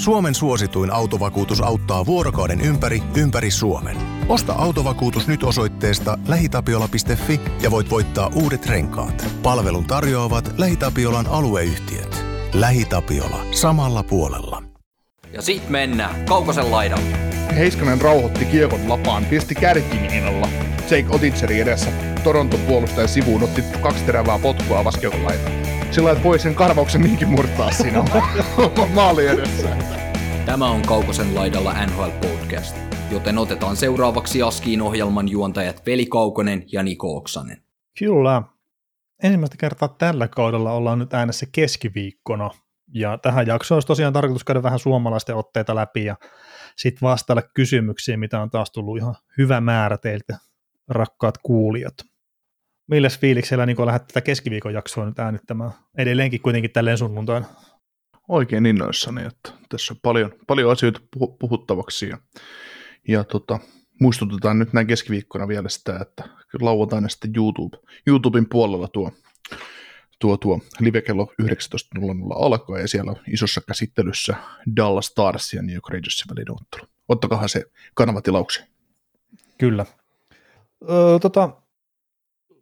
Suomen suosituin autovakuutus auttaa vuorokauden ympäri, ympäri Suomen. Osta autovakuutus nyt osoitteesta lähitapiola.fi ja voit voittaa uudet renkaat. Palvelun tarjoavat LähiTapiolan alueyhtiöt. LähiTapiola. Samalla puolella. Ja sit mennään Kaukosen laidalle. Heiskanen rauhoitti kiekon lapaan, pisti kärkimiinalla. Jake Otitseri edessä Toronton puolustajan sivuun otti kaksi terävää potkua vaskiokon laitaan. Sillä että voi sen karvauksen niinkin murtaa siinä maali edessä. Tämä on Kaukosen laidalla NHL Podcast, joten otetaan seuraavaksi Askiin ohjelman juontajat Veli Kaukonen ja Niko Oksanen. Kyllä. Ensimmäistä kertaa tällä kaudella ollaan nyt äänessä keskiviikkona, ja tähän jaksoon olisi tosiaan tarkoitus käydä vähän suomalaisten otteita läpi ja sitten vastailla kysymyksiin, mitä on taas tullut ihan hyvä määrä teiltä, rakkaat kuulijat. Milles fiiliksellä niin lähdet tätä keskiviikon jaksoa nyt äänittämään? Edelleenkin kuitenkin tälleen sunnuntaina. Oikein innoissani, että tässä on paljon, paljon asioita puhuttavaksi ja, ja tota, muistutetaan nyt näin keskiviikkona vielä sitä, että lauantaina sitten YouTube, YouTuben puolella tuo, tuo, tuo live kello 19.00 alkaa ja siellä on isossa käsittelyssä Dallas Stars ja New York Rangersin välinen ottelu. Ottakahan se kanavatilauksen. Kyllä. Öö, tota,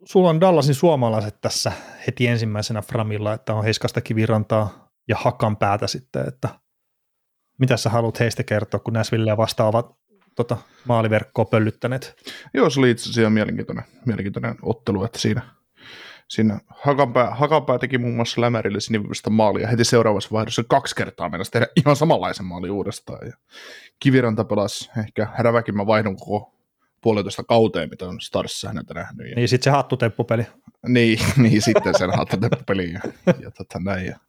sulla on Dallasin suomalaiset tässä heti ensimmäisenä Framilla, että on Heiskasta kivirantaa ja Hakan päätä sitten, että mitä sä haluat heistä kertoa, kun Näsville vastaavat tota, maaliverkkoa pöllyttäneet? Joo, se oli itse asiassa mielenkiintoinen, mielenkiintoinen ottelu, että siinä, siinä Hakanpää, Hakanpää teki muun muassa Lämärille sinivistä maalia heti seuraavassa vaihdossa kaksi kertaa mennessä tehdä ihan samanlaisen maali uudestaan. Ja Kiviranta pelasi ehkä häräväkimmän vaihdon koko puolitoista kauteen, mitä on Starsissa häneltä nähnyt. Ja... Niin, sitten se hattutemppupeli. Niin, niin sitten sen hattutemppupeli ja, ja tota, näin. Ja,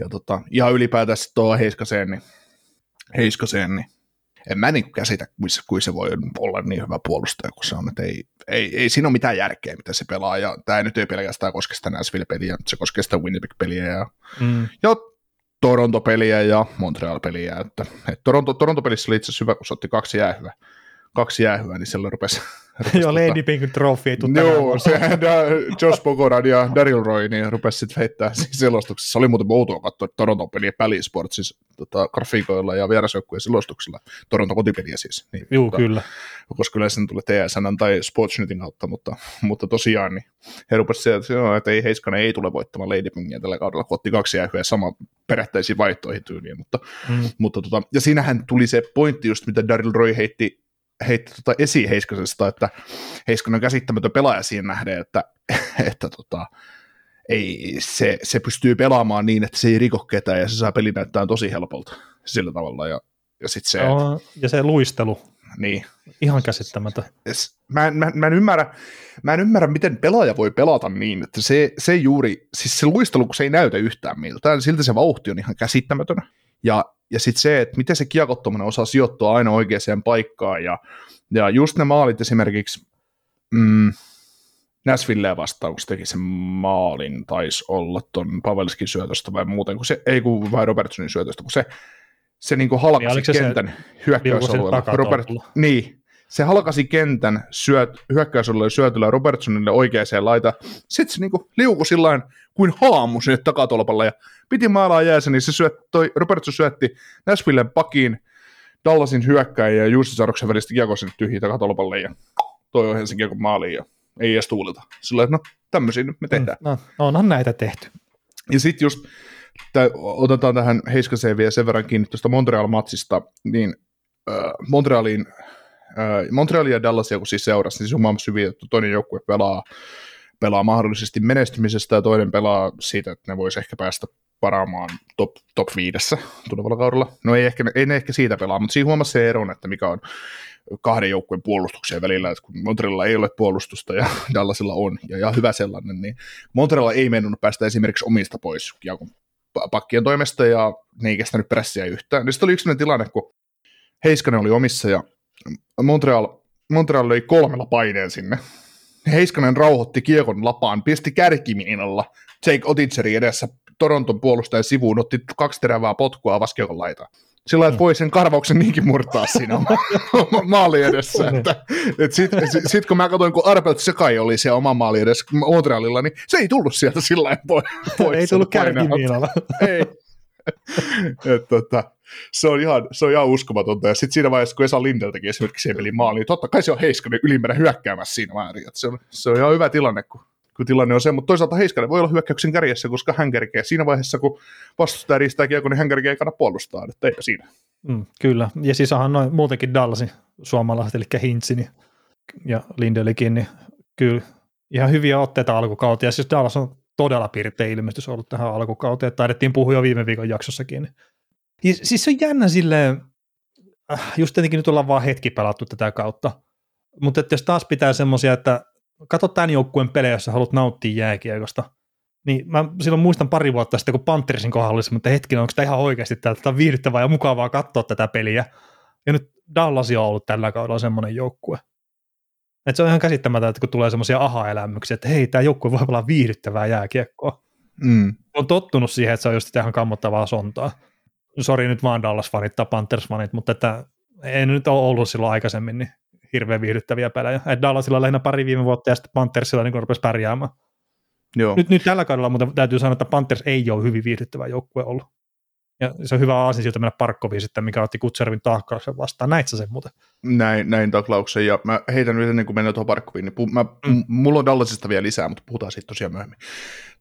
ja tota, ihan ylipäätään tuo Heiskaseen, niin, Heiskaseen, niin en mä niin käsitä, kuin se voi olla niin hyvä puolustaja kuin se on, että ei, ei, ei siinä ole mitään järkeä, mitä se pelaa, ja tämä nyt ei pelkästään koske sitä Nashville-peliä, se koskee sitä Winnipeg-peliä ja, mm. ja Toronto-peliä ja Montreal-peliä, että, että Toronto, Toronto-pelissä oli itse asiassa hyvä, kun se otti kaksi jäähyä, kaksi jäähyä, niin silloin rupesi... rupesi Joo, Lady tota, Pink Trophy ei Joo, se Josh Bogoran ja Daryl Roy niin rupesi sitten heittää siis selostuksessa. Se oli muuten outoa katsoa Toronto peliä Pally Sports, siis tota, grafiikoilla ja vierasjoukkueen selostuksilla. Toronto kotipeliä siis. Niin, Joo, tota, kyllä. Koska kyllä sen tuli TSN tai Sportsnetin kautta, mutta, mutta tosiaan niin he rupesivat sieltä, että ei Heiskanen ei tule voittamaan Lady Pingia tällä kaudella, kun otti kaksi jäähyä sama perättäisiin vaihtoihin tyyliin. Mutta, mm. mutta tota, ja siinähän tuli se pointti just, mitä Daryl Roy heitti heitti tota esi Heiskasesta, että Heiskanen on käsittämätön pelaaja siinä nähden, että, että tota, ei, se, se, pystyy pelaamaan niin, että se ei riko ketään ja se saa peli näyttää tosi helpolta sillä tavalla. Ja, ja, sit se, no, ja se luistelu. Niin. Ihan käsittämätön. Mä, mä, mä, en ymmärrä, mä en ymmärrä, miten pelaaja voi pelata niin, että se, se juuri, siis se luistelu, kun se ei näytä yhtään miltään, silti se vauhti on ihan käsittämätön. Ja ja sitten se, että miten se kiekottomana osaa sijoittua aina oikeaan paikkaan, ja, ja just ne maalit esimerkiksi, mm, Näsvilleä vastaan, kun se teki sen maalin, taisi olla ton Pavelskin syötöstä vai muuten, kun se, ei kun vai Robertsonin syötöstä, kun se, se niin halkasi niin, kentän hyökkäysalueella. Robert, niin, se halkasi kentän syöt, hyökkäysalueelle syötyllä Robertsonille oikeaan laita. Sitten se niinku liukui sillain kuin haamu sinne takatolpalle ja piti maalaa jäässä, niin se syöt, toi Robertson syötti Nashvillen pakiin Dallasin hyökkäjä ja Jussi Saroksen välistä kiekko sinne tyhjiä takatolpalle ja toi on Helsingin kiekko maaliin ja ei edes tuulita. Sillä no tämmöisiä nyt me tehdään. No, no onhan näitä tehty. Ja sitten just, tää, otetaan tähän Heiskaseen vielä sen verran kiinni tuosta Montreal-matsista, niin äh, Montrealiin Montreal ja Dallasia kun siis seurasi, niin se on maailmassa hyvin, että toinen joukkue pelaa, pelaa mahdollisesti menestymisestä ja toinen pelaa siitä, että ne voisi ehkä päästä paraamaan top, top viidessä tulevalla kaudella. No ei, ehkä, ei ne ehkä siitä pelaa, mutta siinä huomasi se eron, että mikä on kahden joukkueen puolustuksien välillä, että kun Montrealilla ei ole puolustusta ja Dallasilla on, ja, ja hyvä sellainen, niin Montrealilla ei mennyt päästä esimerkiksi omista pois Kiakon pakkien toimesta, ja ne ei kestänyt pressiä yhtään. Niin sitten oli yksi tilanne, kun Heiskanen oli omissa, ja Montreal, Montreal löi kolmella paineen sinne. Heiskanen rauhoitti kiekon lapaan, pisti kärkimiinalla Jake Otitseri edessä Toronton puolustajan sivuun, otti kaksi terävää potkua vaskiokon laitaan. Sillä että voi sen karvauksen niinkin murtaa siinä maali edessä. että, et Sitten sit, sit, kun mä katsoin, kun Arbelt Sekai oli siellä oma maali edessä Montrealilla, niin se ei tullut sieltä sillä pois. ei tullut kärkimiinalla. ei, Et, tota, se, on ihan, se on ihan uskomatonta. Ja sitten siinä vaiheessa, kun Esa Lindel teki esimerkiksi peliin maali, niin totta kai se on Heiskanen ylimmäinen hyökkäämässä siinä määrin. Et se, on, se on ihan hyvä tilanne, kun, kun tilanne on se. Mutta toisaalta Heiskanen voi olla hyökkäyksen kärjessä, koska hän kerkee. Siinä vaiheessa, kun vastustaja riistää kiekko, niin hän kerkee ei kannata puolustaa. Että eipä siinä. Mm, kyllä, ja siis onhan noin muutenkin Dallasin suomalaiset, eli Hintsi niin, ja Lindelikin, niin kyllä ihan hyviä otteita alkukauteen. Ja siis Dallas on todella pirteä ilmestys ollut tähän alkukauteen, taidettiin puhua jo viime viikon jaksossakin. Niin. Ja siis se on jännä silleen, äh, just tietenkin nyt ollaan vaan hetki pelattu tätä kautta, mutta että jos taas pitää semmoisia, että katso tämän joukkueen pelejä, jos sä haluat nauttia jääkiekosta, niin mä silloin muistan pari vuotta sitten, kun Panthersin kohdalla oli mutta hetkinen, onko tämä ihan oikeasti täältä on viihdyttävää ja mukavaa katsoa tätä peliä. Ja nyt Dallas on ollut tällä kaudella semmoinen joukkue. Et se on ihan käsittämätöntä, että kun tulee semmoisia aha-elämyksiä, että hei, tämä joukkue voi olla viihdyttävää jääkiekkoa. Mm. On tottunut siihen, että se on just ihan kammottavaa sontaa. Sori nyt vaan Dallas-fanit tai Panthers-fanit, mutta että ei nyt ole ollut silloin aikaisemmin niin hirveän viihdyttäviä pelejä. Et Dallasilla lähinnä pari viime vuotta ja sitten Panthersilla niin rupesi pärjäämään. Joo. Nyt, nyt tällä kaudella mutta täytyy sanoa, että Panthers ei ole hyvin viihdyttävä joukkue ollut. Ja se on hyvä aasinsilta mennä Parkkoviin sitten, mikä otti Kutservin tahkauksen vastaan. Näit sä sen muuten? Näin, näin taklauksen, ja mä heitän nyt ennen kuin mennään tuohon Parkkoviin, niin pu- mä, mm. mulla on Dallasista vielä lisää, mutta puhutaan siitä tosiaan myöhemmin.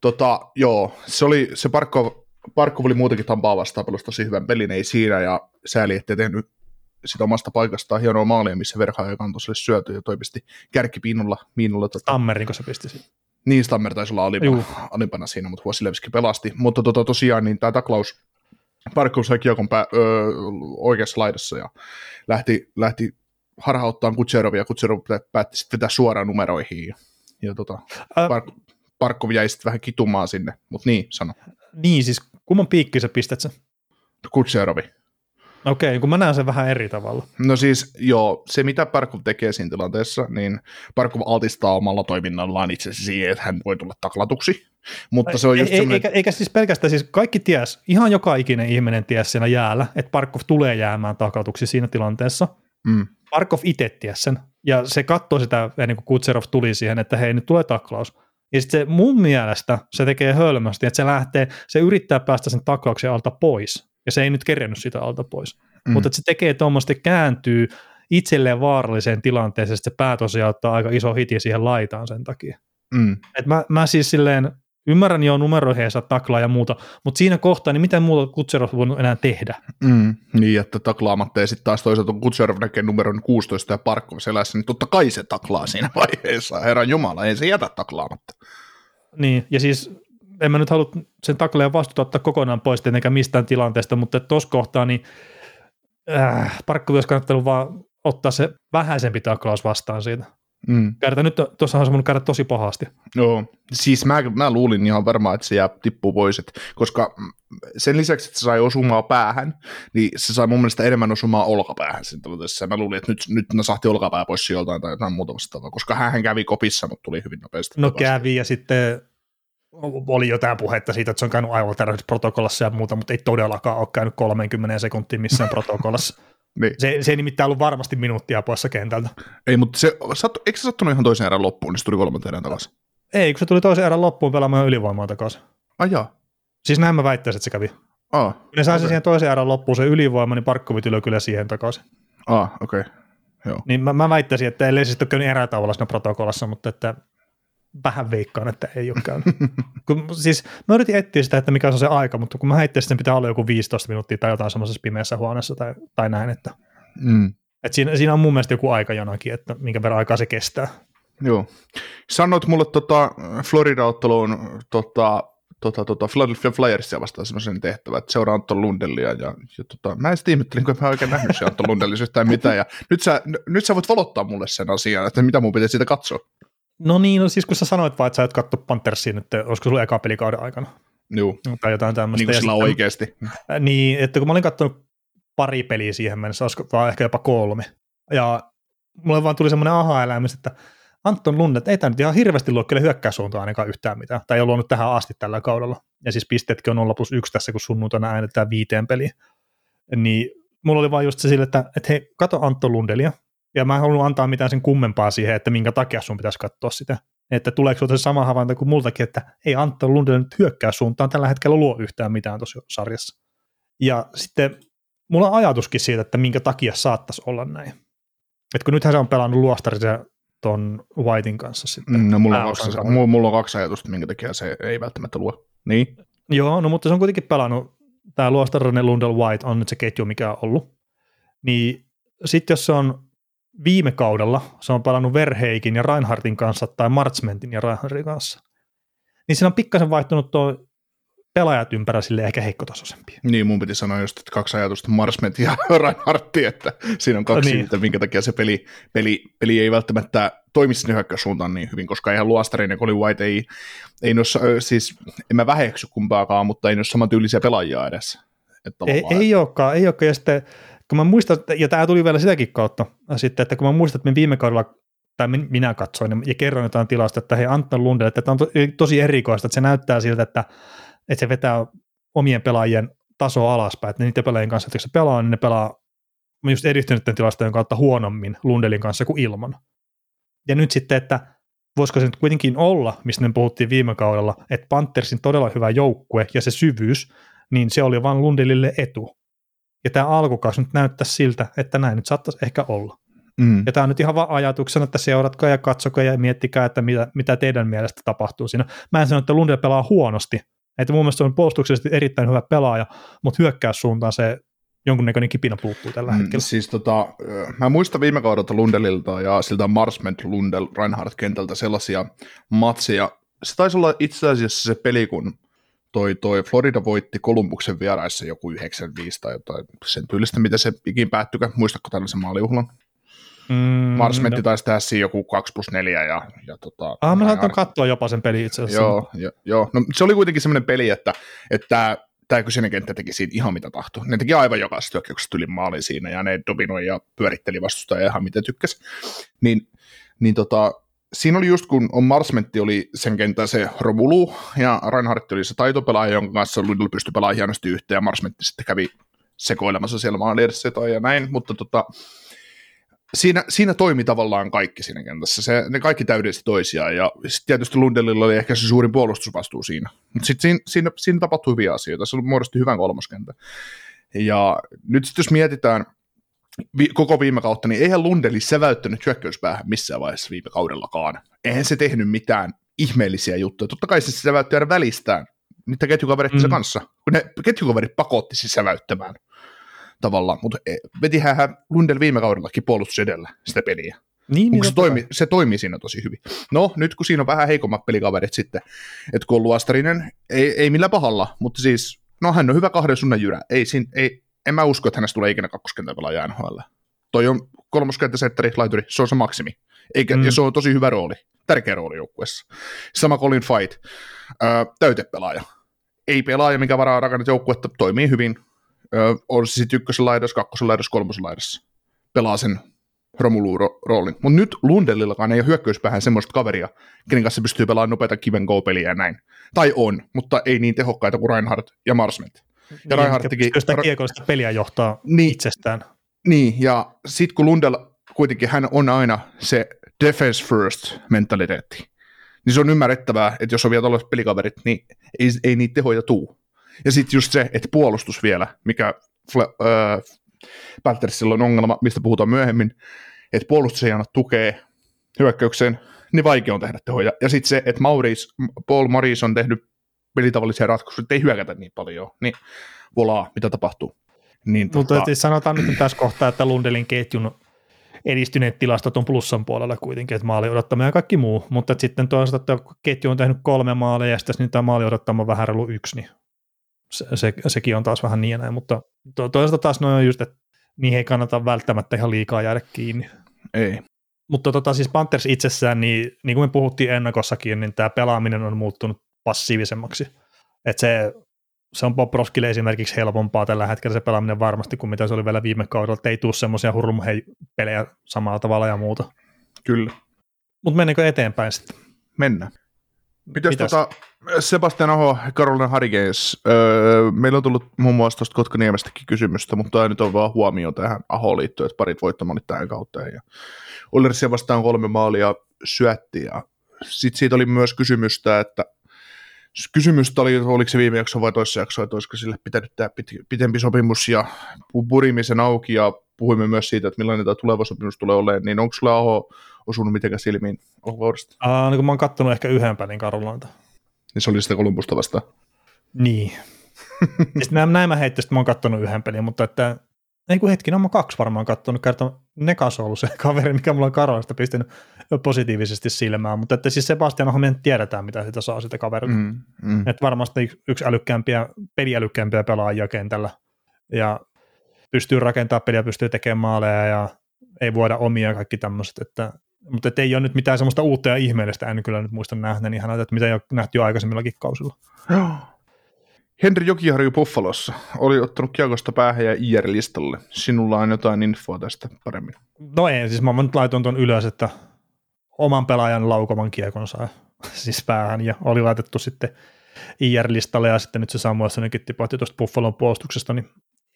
Tota, joo, se oli, se Parkkov, Parkkov oli muutenkin Tampaa vastaan pelusi tosi hyvän pelin, ei siinä, ja sääli, ettei tehnyt sitä omasta paikastaan hienoa maalia, missä verha ja kantos oli syöty, ja toimisti kärkipiinulla. Miinulla, tota, Tammerin, kun se pisti siitä. Niin, Stammer taisi olla alimpana, alimpana siinä, mutta Vasilevski pelasti. Mutta tota, tosiaan niin tämä taklaus, Parkov sai kiekon pää, öö, oikeassa laidassa ja lähti, lähti harhauttaan Kutserovia, ja Kutserov päätti sitten vetää suoraan numeroihin. Ja, ja tota, Ä- Park, Parkov jäi sitten vähän kitumaan sinne, mutta niin, sano. Niin, siis kumman piikki sä pistät sen? Kutserovi. Okei, kun mä näen sen vähän eri tavalla. No siis, joo, se mitä Parkov tekee siinä tilanteessa, niin Parkov altistaa omalla toiminnallaan itse siihen, että hän voi tulla taklatuksi. Mutta se on just ei, semmoinen... eikä, eikä siis pelkästään, siis kaikki ties, ihan joka ikinen ihminen ties siinä jäällä, että Parkov tulee jäämään taklatuksi siinä tilanteessa. Mm, Parkov itse ties sen, ja se katsoi sitä ennen kuin Kutserov tuli siihen, että hei, nyt tulee taklaus. Ja sitten se mun mielestä se tekee hölmösti, että se lähtee, se yrittää päästä sen taklauksen alta pois, ja se ei nyt kerännyt sitä alta pois. Mm. Mutta että se tekee tuommoista, kääntyy itselleen vaaralliseen tilanteeseen, että se pää tosiaan ottaa aika iso hiti siihen laitaan sen takia. mm, Et mä, mä siis silleen, ymmärrän jo numeroihin saa taklaa ja muuta, mutta siinä kohtaa, niin mitä muuta Kutserov voinut enää tehdä? Mm, niin, että taklaamatta ja sitten taas toisaalta Kutserov näkee numeron 16 ja Parkkov selässä, niin totta kai se taklaa siinä vaiheessa. Herran Jumala, ei se jätä taklaamatta. Niin, ja siis en mä nyt halua sen taklajan vastuuta ottaa kokonaan pois tietenkään mistään tilanteesta, mutta tuossa kohtaa niin äh, Parkkov olisi kannattanut vaan ottaa se vähäisempi taklaus vastaan siitä. Mm. Käydä nyt, tuossa on se mun käydä tosi pahasti. Joo, siis mä, mä luulin ihan varmaan, että se jää tippuu pois, et, koska sen lisäksi, että se sai osumaa päähän, niin se sai mun mielestä enemmän osumaa olkapäähän tilanteessa. Mä luulin, että nyt, nyt nasahti olkapää pois joltain tai jotain muuta vastaavaa, koska hän kävi kopissa, mutta tuli hyvin nopeasti. No kävi ja sitten oli jotain puhetta siitä, että se on käynyt aivotärähdys protokollassa ja muuta, mutta ei todellakaan ole käynyt 30 sekuntia missään protokollassa. Niin. Se, se ei nimittäin ollut varmasti minuuttia poissa kentältä. Ei, mutta se, sattu, eikö se sattunut ihan toisen erän loppuun, niin se tuli kolmanteen erän takaisin? Ei, kun se tuli toisen erän loppuun pelaamaan ylivoimaa takaisin. Ai jaa. Siis näin mä väittäisin, että se kävi. Aa, Kun ne sai okay. Siihen toisen erän loppuun se ylivoima, niin Parkkovit kyllä siihen takaisin. aa okei. Okay. Joo. Niin mä, mä väittäisin, että ellei se sitten ole käynyt erätaululla siinä protokollassa, mutta että vähän veikkaan, että ei ole käynyt. kun, siis mä yritin etsiä sitä, että mikä on se aika, mutta kun mä heittäisin, että sen pitää olla joku 15 minuuttia tai jotain semmoisessa pimeässä huoneessa tai, tai näin, että, Mm. että siinä, siinä, on mun mielestä joku aikajanakin, että minkä verran aikaa se kestää. Joo. Sanoit mulle tota, Florida-otteluun tota, tota, tota, Philadelphia Flyersia vastaan semmoisen tehtävän, että seuraa Antto Lundellia. Ja, ja tota, mä en sitten ihmettelin, kun mä oikein nähnyt se Antto Lundellissa yhtään mitään. Ja nyt, sä, n- nyt sä voit valottaa mulle sen asian, että mitä mun pitäisi siitä katsoa. No niin, no siis kun sä sanoit vaan, että sä et katso Panthersia nyt, olisiko sulla eka pelikauden aikana Joo, tai jotain tämmöistä. niin kuin sillä sitten- oikeasti. Äh, Niin, että kun mä olin katsonut pari peliä siihen mennessä, olisiko vaan ehkä jopa kolme, ja mulle vaan tuli semmoinen aha-elämys, että Anton Lundet ei tämä nyt ihan hirveästi luo kyllä hyökkäyssuuntaan ainakaan yhtään mitään, tai ei ole luonut tähän asti tällä kaudella. Ja siis pisteetkin on 0 plus 1 tässä, kun sunnuntaina äänetään viiteen peliin. Niin mulla oli vaan just se sille, että, että hei, kato Antto Lundelia, ja mä en halunnut antaa mitään sen kummempaa siihen, että minkä takia sun pitäisi katsoa sitä. Että tuleeko sulta se sama havainto kuin multakin, että ei Antto Lundell nyt hyökkäyssuuntaan tällä hetkellä luo yhtään mitään tuossa sarjassa. Ja sitten mulla on ajatuskin siitä, että minkä takia saattaisi olla näin. Että kun nythän se on pelannut luostarisen ton Whitein kanssa sitten. No, mulla, on kaksi, mulla, mulla on kaksi ajatusta, minkä takia se ei välttämättä luo. Niin? Joo, no mutta se on kuitenkin pelannut, tämä luostarinen Lundell White on nyt se ketju, mikä on ollut. Niin sitten jos se on viime kaudella, se on pelannut Verheikin ja Reinhardtin kanssa tai Marchmentin ja Reinhardtin kanssa, niin siinä on pikkasen vaihtunut tuo pelaajat ympärä sille ehkä heikkotasoisempia. Niin, mun piti sanoa just, että kaksi ajatusta, Marsmet ja Reinhardti, että siinä on kaksi niin. minkä takia se peli, peli, peli ei välttämättä toimi sinne hyökkäyssuuntaan niin hyvin, koska eihän Luostarin ja Colin White ei, ei noissa, siis en mä väheksy kumpaakaan, mutta ei noissa samantyylisiä pelaajia edes. Että ei, ei olekaan, ei olekaan, ja sitten kun mä muistan, ja tämä tuli vielä sitäkin kautta sitten, että kun mä muistan, että me viime kaudella tai minä katsoin ja kerroin jotain tilasta, että hei Anton Lundell, että tämä on to, tosi erikoista, että se näyttää siltä, että että se vetää omien pelaajien tasoa alaspäin, että niiden pelaajien kanssa, että jos se pelaa, niin ne pelaa just edistyneiden tilastojen kautta huonommin Lundelin kanssa kuin ilman. Ja nyt sitten, että voisiko se nyt kuitenkin olla, mistä me puhuttiin viime kaudella, että Panthersin todella hyvä joukkue ja se syvyys, niin se oli vain Lundelille etu. Ja tämä alkukausi nyt näyttää siltä, että näin nyt saattaisi ehkä olla. Mm. Ja tämä on nyt ihan vaan ajatuksena, että seuratkaa ja katsokaa ja miettikää, että mitä, mitä teidän mielestä tapahtuu siinä. Mä en sano, että Lundell pelaa huonosti, että mun mielestä se on puolustuksellisesti erittäin hyvä pelaaja, mutta hyökkäyssuuntaan se jonkunnäköinen kipinä puuttuu tällä mm, hetkellä. Siis tota, mä muistan viime kaudelta Lundelilta ja siltä Marsment Lundel Reinhardt kentältä sellaisia matseja. Se taisi olla itse asiassa se peli, kun toi, toi Florida voitti Kolumbuksen vieraissa joku 95 tai jotain sen tyylistä, mitä se ikin päättykö. Muistatko tällaisen maaliuhlan? Mm, Marsmetti no. taisi tehdä siinä joku 2 plus 4. Ja, ja tota, ah, mä saatan katsoa jopa sen peli itse asiassa. Joo, jo, joo. No, se oli kuitenkin semmoinen peli, että, että tämä kyseinen kenttä teki siitä ihan mitä tahtoi. Ne teki aivan jokaisesta hyökkäyksestä yli maalin siinä, ja ne dominoi ja pyöritteli vastustajia ihan mitä tykkäsi. Niin, niin tota, siinä oli just kun on Marsmentti oli sen kentän se Romulu, ja Reinhardt oli se taitopelaaja, jonka kanssa Ludl pystyi pelaamaan hienosti yhteen, ja Marsmentti sitten kävi sekoilemassa siellä maan edessä ja näin, mutta tota, siinä, siinä toimi tavallaan kaikki siinä kentässä. Se, ne kaikki täydellisti toisiaan, ja sitten tietysti Lundellilla oli ehkä se suurin puolustusvastuu siinä. Mutta sitten siinä, siinä, siinä tapahtui hyviä asioita, se muodosti hyvän kolmoskentän. Ja nyt sitten jos mietitään vi, koko viime kautta, niin eihän Lundeli säväyttänyt hyökkäyspäähän missään vaiheessa viime kaudellakaan. Eihän se tehnyt mitään ihmeellisiä juttuja. Totta kai se säväytti aina välistään niitä ketjukaverit mm. kanssa, kun ne ketjukaverit pakotti siis säväyttämään tavallaan, mutta e, vetihän hän Lundell viime kaudellakin puolustus edellä sitä peliä. Niin, niin se, toimi, se toimii siinä tosi hyvin. No, nyt kun siinä on vähän heikommat pelikaverit sitten, että kun on Luostarinen, ei, ei millään pahalla, mutta siis, no hän on hyvä kahden sunnan jyrä. Ei, siinä, ei, en mä usko, että hänestä tulee ikinä kakkoskentän pelaaja NHL. Toi on kolmoskenttäsetteri, laituri, se on se maksimi. Eikä, mm. Ja se on tosi hyvä rooli, tärkeä rooli joukkueessa. Sama Colin Fight, öö, täytepelaaja. Ei pelaaja, mikä varaa rakennat joukkuetta, toimii hyvin, on se sitten ykkösen laidassa, kakkosen laidassa, kolmosen laidassa. Pelaa sen Romulu-roolin. Mutta nyt Lundellillakaan ei ole hyökkäyspäähän semmoista kaveria, kenen kanssa pystyy pelaamaan nopeita kiven go-peliä ja näin. Tai on, mutta ei niin tehokkaita kuin Reinhardt ja Marsmet. Ja niin, Reinhardt teki... sitä kiekollista peliä johtaa niin, itsestään. Niin, ja sitten kun Lundell kuitenkin hän on aina se defense first mentaliteetti, niin se on ymmärrettävää, että jos on vielä tällaiset pelikaverit, niin ei, ei niitä tehoja tuu. Ja sitten just se, että puolustus vielä, mikä Fle- äh, Panthersilla on ongelma, mistä puhutaan myöhemmin, että puolustus ei anna tukea hyökkäykseen, niin vaikea on tehdä tehoja. Ja sitten se, että Maurice, Paul Maurice on tehnyt pelitavallisia ratkaisuja, ei hyökätä niin paljon, niin volaa, mitä tapahtuu. Niin, Mutta tota... sanotaan nyt tässä kohtaa, että Lundelin ketjun edistyneet tilastot on plussan puolella kuitenkin, että maali odottama ja kaikki muu, mutta sitten toisaalta, että ketju on tehnyt kolme maalia ja sitten tämä maali odottama vähän reilu yksi, niin se, se, sekin on taas vähän niin ja näin, mutta to, toisaalta taas noin on just, että niihin ei kannata välttämättä ihan liikaa jäädä kiinni. Ei. Mutta tota, siis Panthers itsessään, niin, niin kuin me puhuttiin ennakossakin, niin tämä pelaaminen on muuttunut passiivisemmaksi. Että se, se on Bob Roskille esimerkiksi helpompaa tällä hetkellä se pelaaminen varmasti kuin mitä se oli vielä viime kaudella, että ei tule semmoisia hurmhei-pelejä samalla tavalla ja muuta. Kyllä. Mutta mennäänkö eteenpäin sitten? Mennään. Mitäs, Mitäs? Tota, Sebastian Aho, Carolina Hurricanes. Öö, meillä on tullut muun muassa tuosta Kotkaniemestäkin kysymystä, mutta tämä nyt on vaan huomio tähän Aho liittyen, että parit voittamanit tähän kautta. Ja Oilersia vastaan kolme maalia syötti ja sitten siitä oli myös kysymystä, että kysymystä oli, oliko se viime jakso vai toisessa jakso, että olisiko sille pitänyt tämä pitempi sopimus ja purimisen auki ja puhuimme myös siitä, että millainen tämä tuleva sopimus tulee olemaan, niin onko sulla Aho osunut mitenkään silmiin alkukaudesta? Uh, niin kun mä oon kattonut ehkä yhden pelin Karolanta. Niin se oli sitä Kolumbusta vastaan? Niin. näin, näin mä heittäisin, että mä oon kattonut yhden pelin, mutta että ei kun hetki, no mä kaksi varmaan kattonut, kerta Nekas on ollut se kaveri, mikä mulla on Karolasta pistänyt positiivisesti silmään, mutta että siis Sebastian me tiedetään, mitä sitä saa sitä kaverilta. Mm, mm. Että varmasti yksi älykkäämpiä, peliälykkäämpiä pelaajia kentällä ja pystyy rakentamaan peliä, pystyy tekemään maaleja ja ei voida omia ja kaikki tämmöiset, että mutta et ei ole nyt mitään semmoista uutta ja ihmeellistä, en kyllä nyt muista nähneeni ihan että mitä ei ole nähty jo aikaisemmillakin kausilla. Henri Jokiharju Buffalossa oli ottanut kiekosta päähän ja IR-listalle. Sinulla on jotain infoa tästä paremmin. No ei, siis mä nyt laitoin tuon ylös, että oman pelaajan laukoman kiekon saa siis päähän ja oli laitettu sitten IR-listalle ja sitten nyt se Samuel Sonenkin tipahti tuosta Buffalon puolustuksesta, niin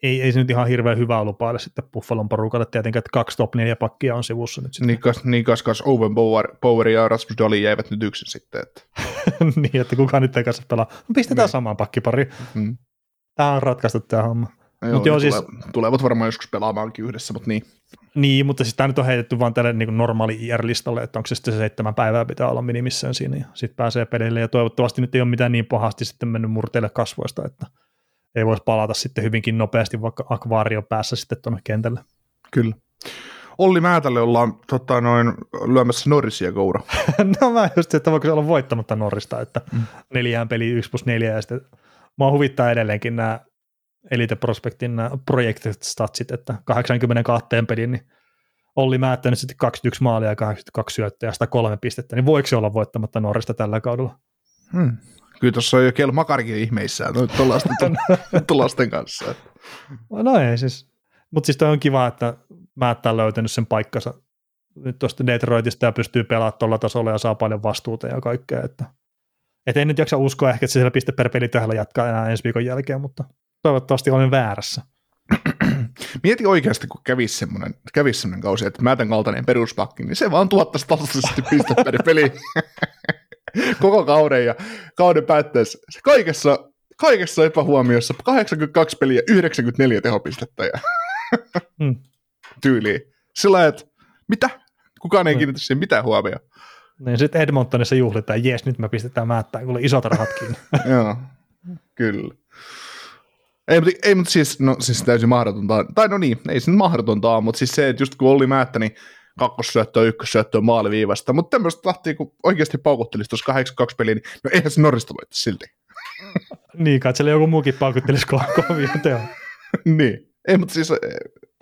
ei, ei se nyt ihan hirveän hyvää lupaile sitten Buffalon porukalle tietenkin, että kaksi top 4 pakkia on sivussa nyt sitten. Niin, kas, niin kas, kas Owen Power, Power ja Rasmus Dolly jäivät nyt yksin sitten. Että. niin, että kukaan nyt ei kanssa pelaa. No pistetään niin. samaan pakkipariin. Mm. Tämä on ratkaistu tämä homma. Joo, Mut joo, siis, tulevat varmaan joskus pelaamaankin yhdessä, mutta niin. Niin, mutta siis tämä nyt on heitetty vaan tälle niin normaali IR-listalle, että onko se sitten se seitsemän päivää pitää olla minimissään siinä ja sitten pääsee peleille ja toivottavasti nyt ei ole mitään niin pahasti sitten mennyt murteille kasvoista, että ei voisi palata sitten hyvinkin nopeasti vaikka akvaario päässä sitten tuonne kentälle. Kyllä. Olli Määtälle ollaan tota, noin, lyömässä Norrisia koura. no mä just, että voiko se olla voittamatta Norrista, että mm. neljään peli 1 plus 4 ja sitten mua huvittaa edelleenkin nämä Elite Prospectin nämä projected statsit, että 82 pelin, niin Olli Määttänyt sitten 21 maalia ja 82 syöttöä ja kolme pistettä, niin voiko se olla voittamatta Norrista tällä kaudella? Hmm. Kyllä tuossa on jo Kel Makarikin ihmeissään tuollaisten kanssa. No ei siis, mutta siis toi on kiva, että Määttä on löytänyt sen paikkansa nyt tuosta Detroitista ja pystyy pelaamaan tuolla tasolla ja saa paljon vastuuta ja kaikkea, että et en nyt jaksa uskoa ehkä, että se siellä piste per peli jatkaa enää ensi viikon jälkeen, mutta toivottavasti olen väärässä. Mieti oikeasti, kun kävisi semmoinen, kävisi semmoinen kausi, että mä tämän kaltainen peruspakki, niin se vaan tuottaisi tasaisesti piste per peli koko kauden ja kauden päätteessä kaikessa, kaikessa epähuomiossa 82 peliä, 94 tehopistettä ja mm. tyyliin. Sillä että mitä? Kukaan ei mm. kiinnitä siihen mitään huomioon. Niin sitten Edmontonissa juhlitaan, jes, nyt me pistetään määttää, kun isot rahat kiinni. Joo, kyllä. Ei, mutta, ei, mutta siis, no, siis täysin mahdotonta. Tai no niin, ei se nyt mahdotonta mutta siis se, että just kun Olli Määttä, niin kakkossyöttöä, ykkössyöttöä maaliviivasta, mutta tämmöistä tahtia, kun oikeasti paukuttelisi tuossa 82 peliä, niin no eihän se Norrista voittaisi silti. niin, kai siellä joku muukin paukuttelisi kovia teon. niin, ei, mutta siis,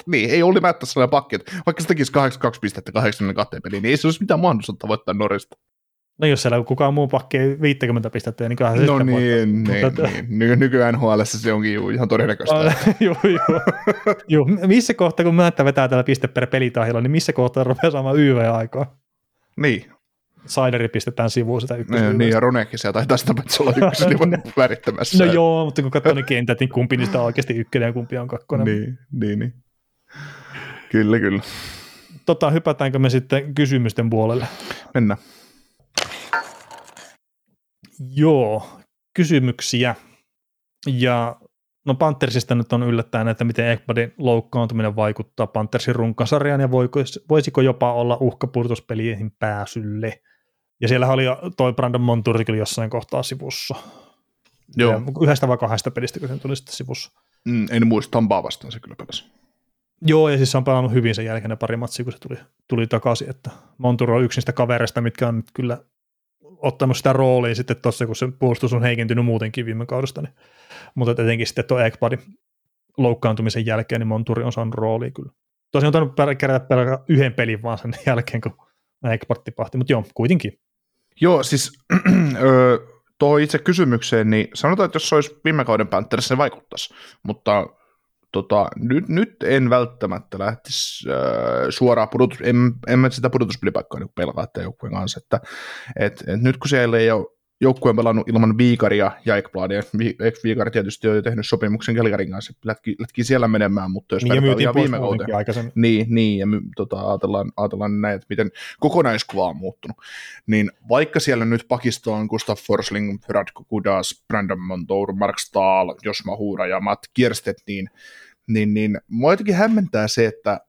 niin, ei Olli Määttä sellainen pakki, että vaikka se tekisi 82 pistettä 82 peliä, niin ei se olisi mitään mahdollisuutta voittaa Norrista. No jos siellä kukaan muu pakki ei 50 pistettä, niin kyllähän se No niin, niin, mutta, niin. Ny- nykyään NHL se onkin juu, ihan todennäköistä. joo, joo. joo. Missä kohtaa, kun Määttä vetää tällä piste per pelitahilla, niin missä kohtaa rupeaa saamaan YV-aikaa? Niin. Saineri pistetään sivuun sitä ykkös. Niin, niin, ja Ronekin sieltä taitaa sitä olla ykkös niin värittämässä. No joo, mutta kun katsoo ne kentät, niin kumpi niistä on oikeasti ykkönen ja kumpi on kakkonen. Niin, niin, niin. Kyllä, kyllä. Tota, hypätäänkö me sitten kysymysten puolelle? Mennään. Joo, kysymyksiä. Ja no Panthersista nyt on yllättäen, että miten Ekbadin loukkaantuminen vaikuttaa Panthersin runkasarjaan ja voiko, voisiko jopa olla uhka purtuspeliin pääsylle. Ja siellä oli toi Brandon Montour kyllä jossain kohtaa sivussa. Joo. Ja yhdestä vai kahdesta pelistä, kun se tuli sitten sivussa. Mm, en muista, Tampaa vastaan se kyllä pelasi. Joo, ja siis se on pelannut hyvin sen jälkeen ne pari matsia, kun se tuli, tuli takaisin, että Montour on yksi niistä kavereista, mitkä on nyt kyllä ottanut sitä roolia sitten tuossa, kun se puolustus on heikentynyt muutenkin viime kaudesta, niin, mutta etenkin sitten tuo Ekbadin loukkaantumisen jälkeen, niin Monturi on saanut roolia kyllä. Tosiaan on tainnut kerätä pelkästään yhden pelin vaan sen jälkeen, kun Ekbad tipahti, mutta joo, kuitenkin. Joo, siis tuohon itse kysymykseen, niin sanotaan, että jos se olisi viime kauden Panthers, se vaikuttaisi, mutta tota, nyt, nyt en välttämättä lähtisi äh, suoraan pudotus, en, en mä sitä pudotuspelipaikkaa niin pelaa joukkueen kanssa, että et, et nyt kun siellä ei ole joukkueen pelannut ilman Viikaria ja Ekbladia. Viikari tietysti on jo tehnyt sopimuksen Kelgarin kanssa, lätki, lätki siellä menemään, mutta jos Niin, vertaa viime kauteen, aikaisemmin. niin, niin ja my, tota, ajatellaan, ajatellaan näin, että miten kokonaiskuva on muuttunut. Niin vaikka siellä nyt pakista on Gustav Forsling, Radko Kudas, Brandon Montour, Mark Stahl, Jos Mahura ja Matt Kierstedt, niin, niin, niin mua jotenkin hämmentää se, että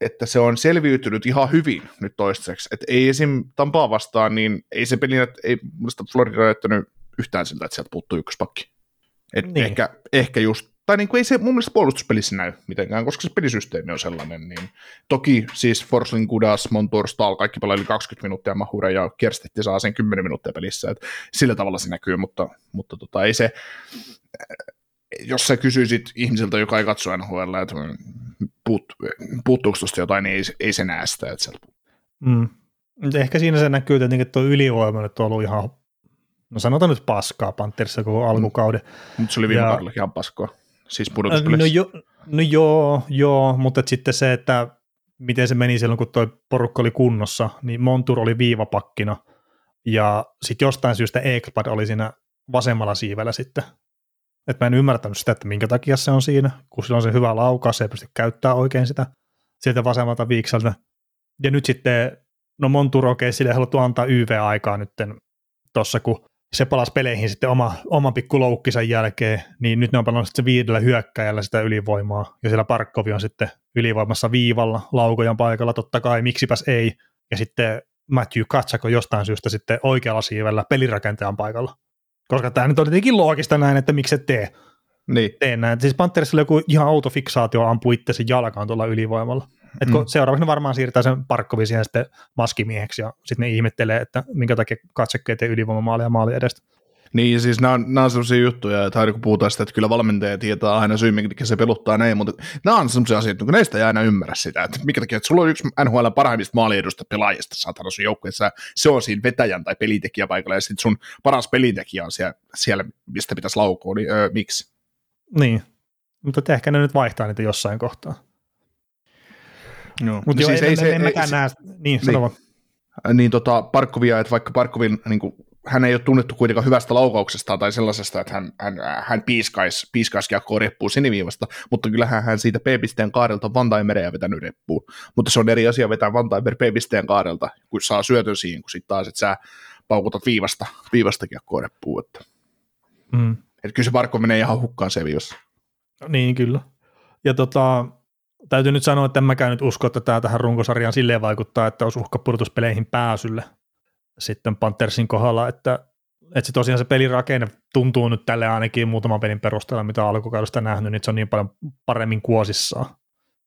että se on selviytynyt ihan hyvin nyt toistaiseksi. Että ei esim. Tampaa vastaan, niin ei se peli, että ei muista Florida näyttänyt yhtään siltä, että sieltä puuttuu ykköspakki. Et Niin. ehkä, ehkä just, tai niin kuin ei se mun mielestä puolustuspelissä näy mitenkään, koska se pelisysteemi on sellainen. Niin toki siis Forsling, Kudas, Montour, Stahl, kaikki pelaa yli 20 minuuttia, Mahure ja Kerstetti saa sen 10 minuuttia pelissä. Et sillä tavalla se näkyy, mutta, mutta tota, ei se, jos sä kysyisit ihmiseltä, joka ei katso NHL, että puut, puuttuuko tuosta jotain, niin ei, ei se näe sitä. Että sieltä Mm. Ehkä siinä se näkyy tietenkin, että tuo ylivoima nyt on ollut ihan, no sanotaan nyt paskaa Pantherissa koko alkukauden. Mutta se oli viime Ja- kaudella ihan paskoa. Siis No, pudotuspeleissä. jo, no joo, joo, mutta et sitten se, että miten se meni silloin, kun tuo porukka oli kunnossa, niin Montur oli viivapakkina, ja sitten jostain syystä Ekblad oli siinä vasemmalla siivellä sitten. Et mä en ymmärtänyt sitä, että minkä takia se on siinä, kun sillä on se hyvä laukaus, se ei pysty käyttämään oikein sitä sieltä vasemmalta viikseltä. Ja nyt sitten, no Montur okei, sille ei haluttu antaa YV-aikaa nyt tuossa, kun se palasi peleihin sitten oma, oman pikku jälkeen, niin nyt ne on pelannut sitten viidellä hyökkäjällä sitä ylivoimaa, ja siellä Parkkovi on sitten ylivoimassa viivalla, laukojan paikalla, totta kai, miksipäs ei, ja sitten Matthew Katsak on jostain syystä sitten oikealla siivellä pelirakentajan paikalla. Koska tämä nyt on tietenkin loogista näin, että miksi et tee, Niin. tee näin. Siis Panthersilla joku ihan autofiksaatio ampuu itse jalkaan tuolla ylivoimalla. Et kun Mm. seuraavaksi ne varmaan siirtää sen Parkkovin siihen sitten maskimieheksi ja sitten ne ihmettelee, että minkä takia katsekki ei tee ylivoimamaaleja maali edestä. Niin, siis nämä on, nämä on sellaisia juttuja, että aina kun puhutaan sitä, että kyllä valmentaja tietää aina syy, minkä se peluttaa näin, mutta nämä on sellaisia asioita, kun näistä ei aina ymmärrä sitä, että minkä takia, että sulla on yksi NHL parhaimmista maaliedusta pelaajista saatana sun joukkueessa, se on siinä vetäjän tai pelintekijän paikalla, ja sitten sun paras pelintekijä on siellä, siellä mistä pitäisi laukoa, niin öö, miksi? Niin, mutta ehkä ne nyt vaihtaa niitä jossain kohtaa. Joo. Mutta joo, siis ei, ei, en mäkään näe, niin, vaan. niin tota, Parkkovia, että vaikka Parkkovin, niin kuin, hän ei ole tunnettu kuitenkaan hyvästä laukauksesta tai sellaisesta, että hän, hän, hän piiskaisi, piiskaisi kiekkoa reppuun siniviivasta, mutta kyllähän hän siitä P-pisteen kaarelta Vantaimereä vetänyt reppuun. Mutta se on eri asia vetää Vantaimer P-pisteen kaarelta, kun saa syötön siihen, kun sitten taas, että sä paukutat viivasta, viivasta kiekkoa reppuun. Että, Mm. että kyllä se Parkko menee ihan hukkaan se viivassa. Niin, kyllä. Ja tota, täytyy nyt sanoa, että en mäkään nyt usko, että tämä tähän runkosarjaan silleen vaikuttaa, että olisi uhka pudotuspeleihin pääsylle sitten Panthersin kohdalla, että, että se tosiaan se pelirakenne tuntuu nyt tälle ainakin muutaman pelin perusteella, mitä alkukaudesta nähnyt, niin se on niin paljon paremmin kuosissaan,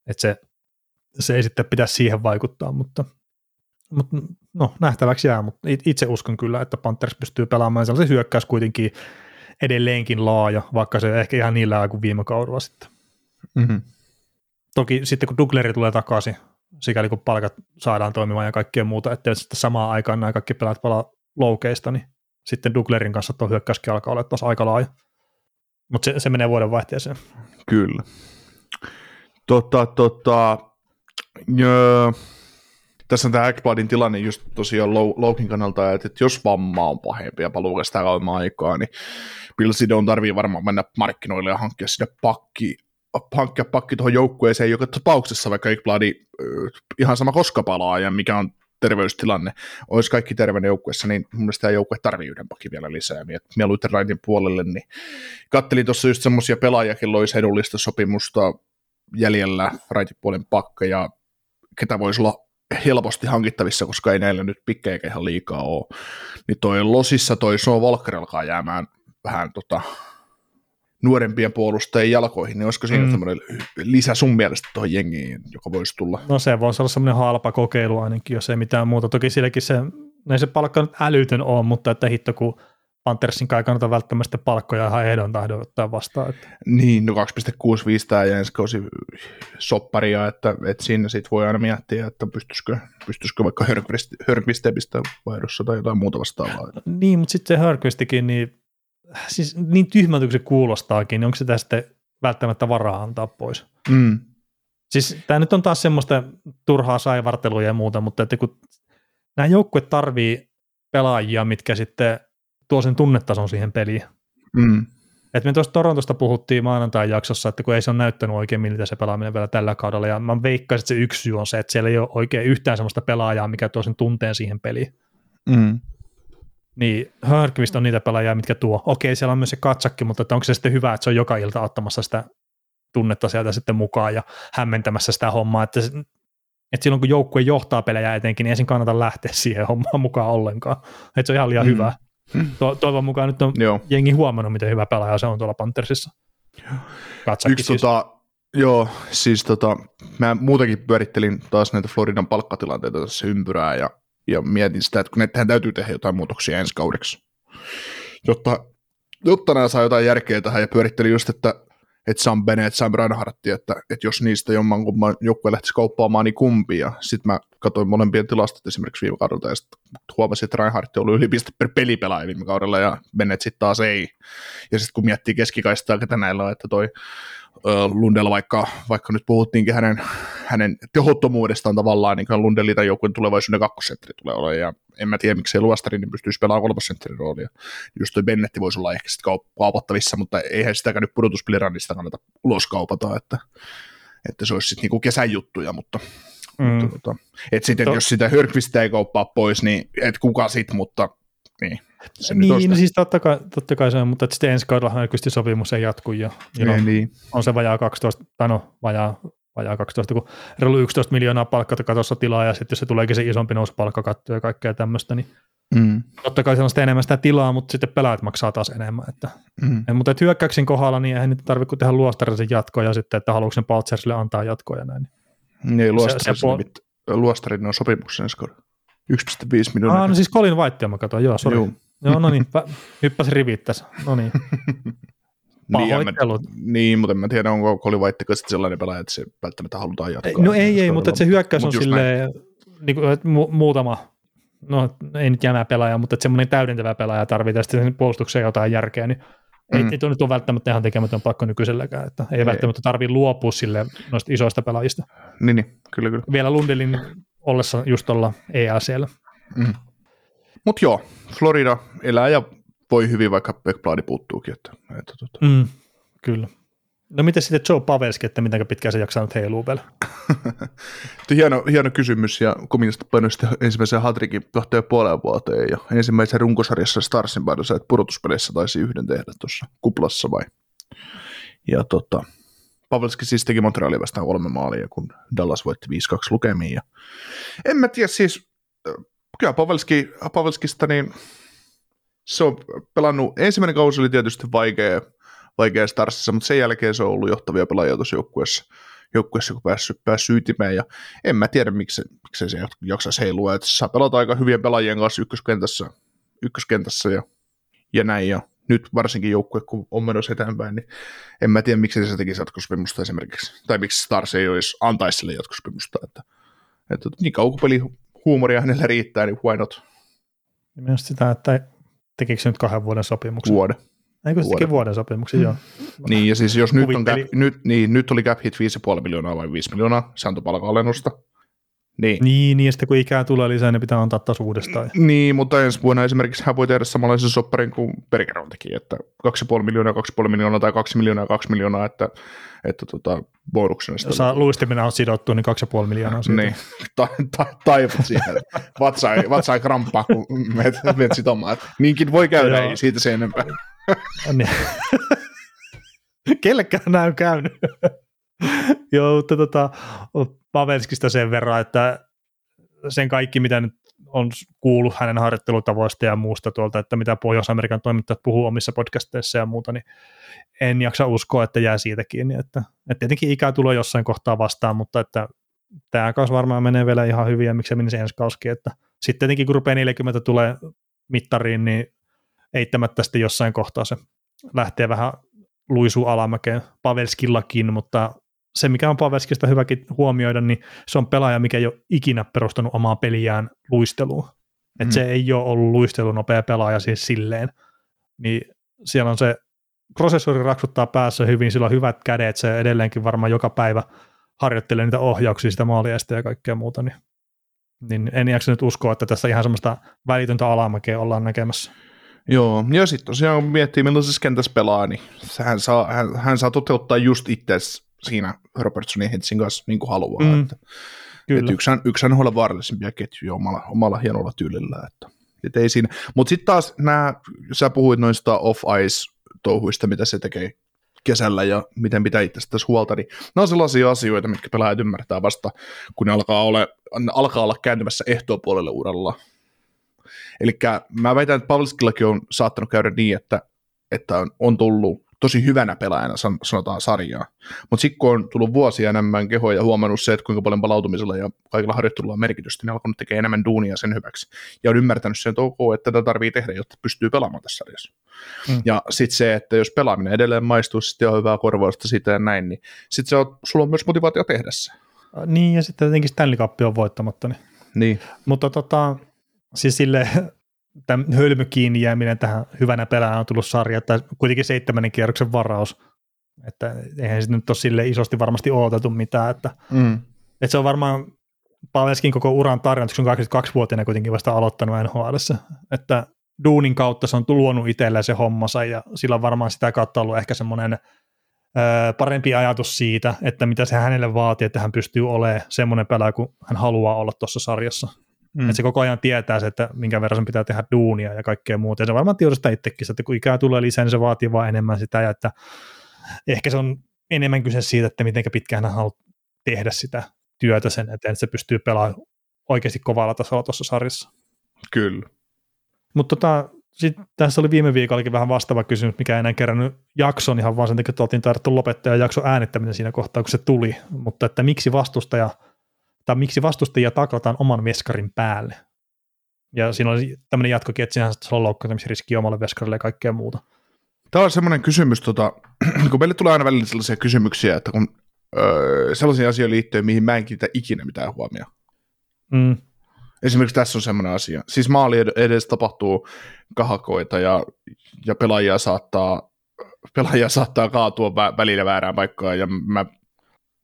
että se, se ei sitten pitäisi siihen vaikuttaa, mutta, mutta no, nähtäväksi jää, mutta it- itse uskon kyllä, että Panthers pystyy pelaamaan sellaisen hyökkäys kuitenkin edelleenkin laaja, vaikka se ehkä ihan niin laaja kuin viime kaudella sitten. Mm-hmm. Toki sitten kun Dugleri tulee takaisin, sikäli kun palkat saadaan toimimaan ja kaikkea muuta, ettei sitten samaan aikaan nämä kaikki pelaat palaa loukeista, niin sitten Duglerin kanssa tuo hyökkäyskin alkaa olla taas aika laaja. Mutta se, se menee vuoden vaihteeseen. Kyllä. Tota, tota, jö, tässä on tämä Ekbladin tilanne just tosiaan Lou- Loukin kannalta, että, että jos vamma on pahempi ja paluu kestää kauemman aikaa, niin Bill Sidon tarvii varmaan mennä markkinoille ja hankkia sinne pakki, hankkia pakki tuohon joukkueeseen joka tapauksessa, vaikka Ekbladi ihan sama koska palaa ja mikä on terveystilanne, olisi kaikki terveyden joukkueessa, niin mun mielestä tämä joukkue tarvii yhden pakin vielä lisää. Miet, mieluiten Raitin puolelle, niin kattelin tuossa just semmoisia pelaajakin loisi edullista sopimusta jäljellä Raitin puolen pakka ja ketä voisi olla helposti hankittavissa, koska ei näillä nyt pikkejä ihan liikaa ole. Niin toi Losissa toi Sean Walker alkaa jäämään vähän tota, nuorempien puolustajien jalkoihin, niin olisiko siinä Mm. mm. tämmöinen lisä sun mielestä tuohon jengiin, joka voisi tulla? No se voisi olla semmoinen halpa kokeilu ainakin, jos ei mitään muuta. Toki silläkin se, ei se palkka nyt älytön ole, mutta että hitto kun Panthersin kai kannata välttämättä palkkoja ihan ehdon tahdon ottaa vastaan. Että. Niin, no 2,65 tämä ja ensi kausi sopparia, että, että siinä sit voi aina miettiä, että pystyisikö, pystyisikö vaikka Hörkviste pistää vaihdossa tai jotain muuta vastaavaa. Niin, mutta sitten se Hörkvistikin, niin, siis niin tyhmältä kuin se kuulostaakin, niin onko sitä sitten välttämättä varaa antaa pois? Mm. Siis tämä nyt on taas semmoista turhaa saivartelua ja muuta, mutta että kun nämä joukkueet tarvii pelaajia, mitkä sitten tuo sen tunnetason siihen peliin. Mm. Et me tuosta Torontosta puhuttiin maanantain jaksossa, että kun ei se ole näyttänyt oikein miltä se pelaaminen vielä tällä kaudella, ja mä veikkaisin, että se yksi syy on se, että siellä ei ole oikein yhtään sellaista pelaajaa, mikä tuo sen tunteen siihen peliin. Mm. Niin Hörkvist on niitä pelaajia, mitkä tuo. Okei, siellä on myös se katsakki, mutta että onko se sitten hyvä, että se on joka ilta ottamassa sitä tunnetta sieltä sitten mukaan ja hämmentämässä sitä hommaa, että, että silloin kun joukkue johtaa pelejä etenkin, niin ei kannata lähteä siihen hommaan mukaan ollenkaan. Että se on ihan liian mm. hyvä. To, toivon mukaan nyt on Joo. jengi huomannut, miten hyvä pelaaja se on tuolla Panthersissa. Katsakki Yksi siis. tota, joo, siis tota, mä muutenkin pyörittelin taas näitä Floridan palkkatilanteita tässä ympyrää ja, ja mietin sitä, että kun tähän täytyy tehdä jotain muutoksia ensi kaudeksi, jotta, jotta nämä saa jotain järkeä tähän ja pyörittelin just, että että Sam Bennett, Sam Reinhardtti, että, että jos niistä jommankumman joukkue lähtisi kauppaamaan, niin kumpi. Ja sitten mä katsoin molempien tilastot esimerkiksi viime kaudelta, ja sitten huomasin, että Reinhardtti oli yli piste per pelipelaaja viime kaudella, ja Bennett sitten taas ei. Ja sitten kun miettii keskikaistaa, ketä näillä on, että toi Lundell, vaikka, vaikka nyt puhuttiinkin hänen, hänen tehottomuudestaan tavallaan, niin Lundellin joukkueen tulevaisuuden kakkosentteri tulee olemaan, ja en mä tiedä, miksei Luostari niin pystyisi pelaamaan kolmosentterin roolia. Just toi Bennetti voisi olla ehkä sitten kaupattavissa, mutta eihän sitäkään nyt pudotuspelirannista kannata ulos kaupata, että, että se olisi sitten niinku kesän juttuja, mutta, mm. mutta tota, että sitten, to- jos sitä Hörkvistä ei kauppaa pois, niin et kuka sitten, mutta niin. Se niin, no siis totta kai, totta kai se on, mutta sitten ensi kaudella Hörkvistin sopimus ei jatku ja niin, on, niin. on se vajaa 12, tai no vajaa vajaa 12, kun reilu 11 miljoonaa palkkakatossa tilaa, ja sitten jos se tuleekin se isompi nousu palkkakatto ja kaikkea tämmöistä, niin mm. totta kai se on sitä enemmän sitä tilaa, mutta sitten pelaajat maksaa taas enemmän. Että, mm. et, mutta et hyökkäyksin kohdalla, niin eihän niitä tarvitse tehdä luostarisen jatkoja, ja sitten, että haluatko sen Paltsersille antaa jatkoja näin. Niin, luostarin on sopimuksen ensi 1,5 miljoonaa. Ah, no siis Colin Whitea mä katsoin, joo, sori. Joo. Joo, no niin, hyppäsin rivit tässä, no niin. Niin, mä, niin, mutta en mä tiedä, onko Colin White sellainen pelaaja, että se välttämättä halutaan jatkaa. No ei, ei, mutta se hyökkäys on silleen, niin kuin, että mu- muutama, no ei nyt jäämää pelaaja, mutta että semmoinen täydentävä pelaaja tarvitaan sitten puolustukseen jotain järkeä, niin mm. ei, ei tuo nyt ole välttämättä ihan tekemätön pakko nykyiselläkään, että ei, ei. välttämättä tarvitse luopua sille noista isoista pelaajista. Niin, niin, kyllä, kyllä. Vielä Lundelin ollessa just olla EACllä. Mm. Mutta joo, Florida elää ja voi hyvin, vaikka Beckbladi puuttuukin. Että, että, että. Mm, kyllä. No miten sitten Joe Pavelski, että miten pitkään se jaksaa nyt heiluu vielä? hieno, hieno kysymys ja Kominasta painoi sitten ensimmäisen hatrikin kahteen puoleen vuoteen ja ensimmäisen runkosarjassa Starsin painossa, että pudotuspeleissä taisi yhden tehdä tuossa kuplassa vai. Ja tota, Pavelski siis teki Montrealin vastaan kolme maalia, kun Dallas voitti 5-2 lukemiin. Ja en mä tiedä siis, kyllä Pavelski, Pavelskista niin se on pelannut, ensimmäinen kausi oli tietysti vaikea, vaikea starssissa, mutta sen jälkeen se on ollut johtavia pelaajia tuossa joukkueessa, joukkueessa kun päässyt, päässyt ytimeen, ja en mä tiedä, miksi, miksi se jaksaisi heilua, että saa pelata aika hyvien pelaajien kanssa ykköskentässä, ykköskentässä ja, ja näin, ja nyt varsinkin joukkue, kun on menossa eteenpäin, niin en mä tiedä, miksi se tekisi jatkosopimusta esimerkiksi, tai miksi Stars ei olisi antaisi sille jatkosopimusta, että, että niin kaukopeli huumoria hänellä riittää, niin why not? Mielestäni sitä, että Tekikö se nyt kahden vuoden sopimuksen? Vuoden. Eikö se teki vuoden sopimuksen, mm. joo. Niin, ja siis jos nyt, on cap, nyt, niin, nyt oli cap hit 5,5 miljoonaa vai 5 miljoonaa sääntopalka-alennusta. Niin. niin, niin ja sitten kun ikää tulee lisää, niin pitää antaa taas uudestaan. Niin, mutta ensi vuonna esimerkiksi hän voi tehdä samanlaisen sopparin kuin Bergeron teki, että 2,5 miljoonaa, 2,5 miljoonaa tai 2 miljoonaa, 2 miljoonaa, että, että tota, bonuksena sitä. Jos luistimena on sidottu, niin 2,5 miljoonaa siitä. Niin, ta, ta, taivut siihen. Vatsa ei, vatsa ei kramppaa, kun menet, menet sitomaan. Niinkin voi käydä, ei siitä sen enempää. niin. Kellekään on käynyt. Joo, mutta tota, Pavelskista sen verran, että sen kaikki, mitä nyt on kuullut hänen harjoittelutavoista ja muusta tuolta, että mitä Pohjois-Amerikan toimittajat puhuu omissa podcasteissa ja muuta, niin en jaksa uskoa, että jää siitä kiinni. Että, että tietenkin ikä tulee jossain kohtaa vastaan, mutta että tämä kausi varmaan menee vielä ihan hyvin ja miksei menisi ensi kauskin. Että sitten tietenkin kun rupeaa 40 tulee mittariin, niin eittämättä sitten jossain kohtaa se lähtee vähän luisuu alamäkeen Pavelskillakin, mutta se, mikä on Pavelskista hyväkin huomioida, niin se on pelaaja, mikä ei ole ikinä perustanut omaa peliään luisteluun. Mm. Että se ei ole ollut luistelunopea pelaaja siis silleen. Niin siellä on se, prosessori raksuttaa päässä hyvin, sillä on hyvät kädet, se edelleenkin varmaan joka päivä harjoittelee niitä ohjauksia, sitä maaliesta ja kaikkea muuta, niin, niin en jaksa nyt uskoa, että tässä ihan semmoista välitöntä alamäkeä ollaan näkemässä. Joo, ja sitten tosiaan kun miettii millaisessa kentässä pelaa, niin hän saa, hän, hän saa toteuttaa just itse siinä Robertsonin Hedsin kanssa niin kuin haluaa. Mm. Että, Kyllä. Että yksi, yksi NHL vaarallisimpia ketjuja omalla, omalla hienolla tyylillä. Että, et ei siinä. Mutta sitten taas nämä, sä puhuit noista off-ice-touhuista, mitä se tekee kesällä ja miten pitää itse tässä huolta, niin nämä on sellaisia asioita, mitkä pelaajat ymmärtää vasta, kun ne alkaa, ole, alkaa olla kääntymässä puolelle uudella. Eli mä väitän, että Pavliskillakin on saattanut käydä niin, että, että on, on tullut tosi hyvänä pelaajana, sanotaan sarjaa. Mutta sitten kun on tullut vuosia enemmän kehoja ja huomannut se, että kuinka paljon palautumisella ja kaikilla harjoittelulla on merkitystä, niin alkanut tekemään enemmän duunia sen hyväksi. Ja on ymmärtänyt sen, että ok, että tätä tarvii tehdä, jotta pystyy pelaamaan tässä sarjassa. Mm. Ja sitten se, että jos pelaaminen edelleen maistuu, sitten on hyvää korvausta sitä ja näin, niin sitten on, sulla on myös motivaatio tehdä se. Niin, ja sitten tietenkin Stanley Cup on voittamatta. Niin. niin. Mutta tota, siis sille tämä hölmy kiinni jääminen tähän hyvänä pelään on tullut sarja, että kuitenkin seitsemännen kierroksen varaus, että eihän se nyt ole sille isosti varmasti odotettu mitään, että, mm. että se on varmaan Pavelskin koko uran tarina, kun on 22-vuotiaana kuitenkin vasta aloittanut nhl että duunin kautta se on luonut itselleen se hommansa ja sillä on varmaan sitä kautta ollut ehkä semmoinen parempi ajatus siitä, että mitä se hänelle vaatii, että hän pystyy olemaan semmoinen pelaaja kuin hän haluaa olla tuossa sarjassa. Mm. Että se koko ajan tietää se, että minkä verran sen pitää tehdä duunia ja kaikkea muuta. Ja se varmaan tiedostaa itsekin, että kun ikää tulee lisää, niin se vaatii vaan enemmän sitä. Ja että ehkä se on enemmän kyse siitä, että miten pitkään hän haluaa tehdä sitä työtä sen eteen, että se pystyy pelaamaan oikeasti kovalla tasolla tuossa sarjassa. Kyllä. Mutta tota, sitten tässä oli viime viikollakin vähän vastaava kysymys, mikä ei enää kerännyt jakson ihan vaan sen takia, että oltiin tarvittu lopettaa jakson äänittäminen siinä kohtaa, kun se tuli. Mutta että miksi vastustaja tai miksi vastustajia taklataan oman veskarin päälle. Ja siinä oli tämmöinen jatkokin, että siinä on loukkaantumisriski omalle veskarille ja kaikkea muuta. Tämä on semmoinen kysymys, tota, kun meille tulee aina välillä sellaisia kysymyksiä, että kun öö, sellaisia asioita liittyen, mihin mä en kiinnitä ikinä mitään huomioon. Mm. Esimerkiksi tässä on semmoinen asia. Siis maali edes tapahtuu kahakoita ja, ja pelaajia saattaa pelaajia saattaa kaatua välillä väärään paikkaan, ja mä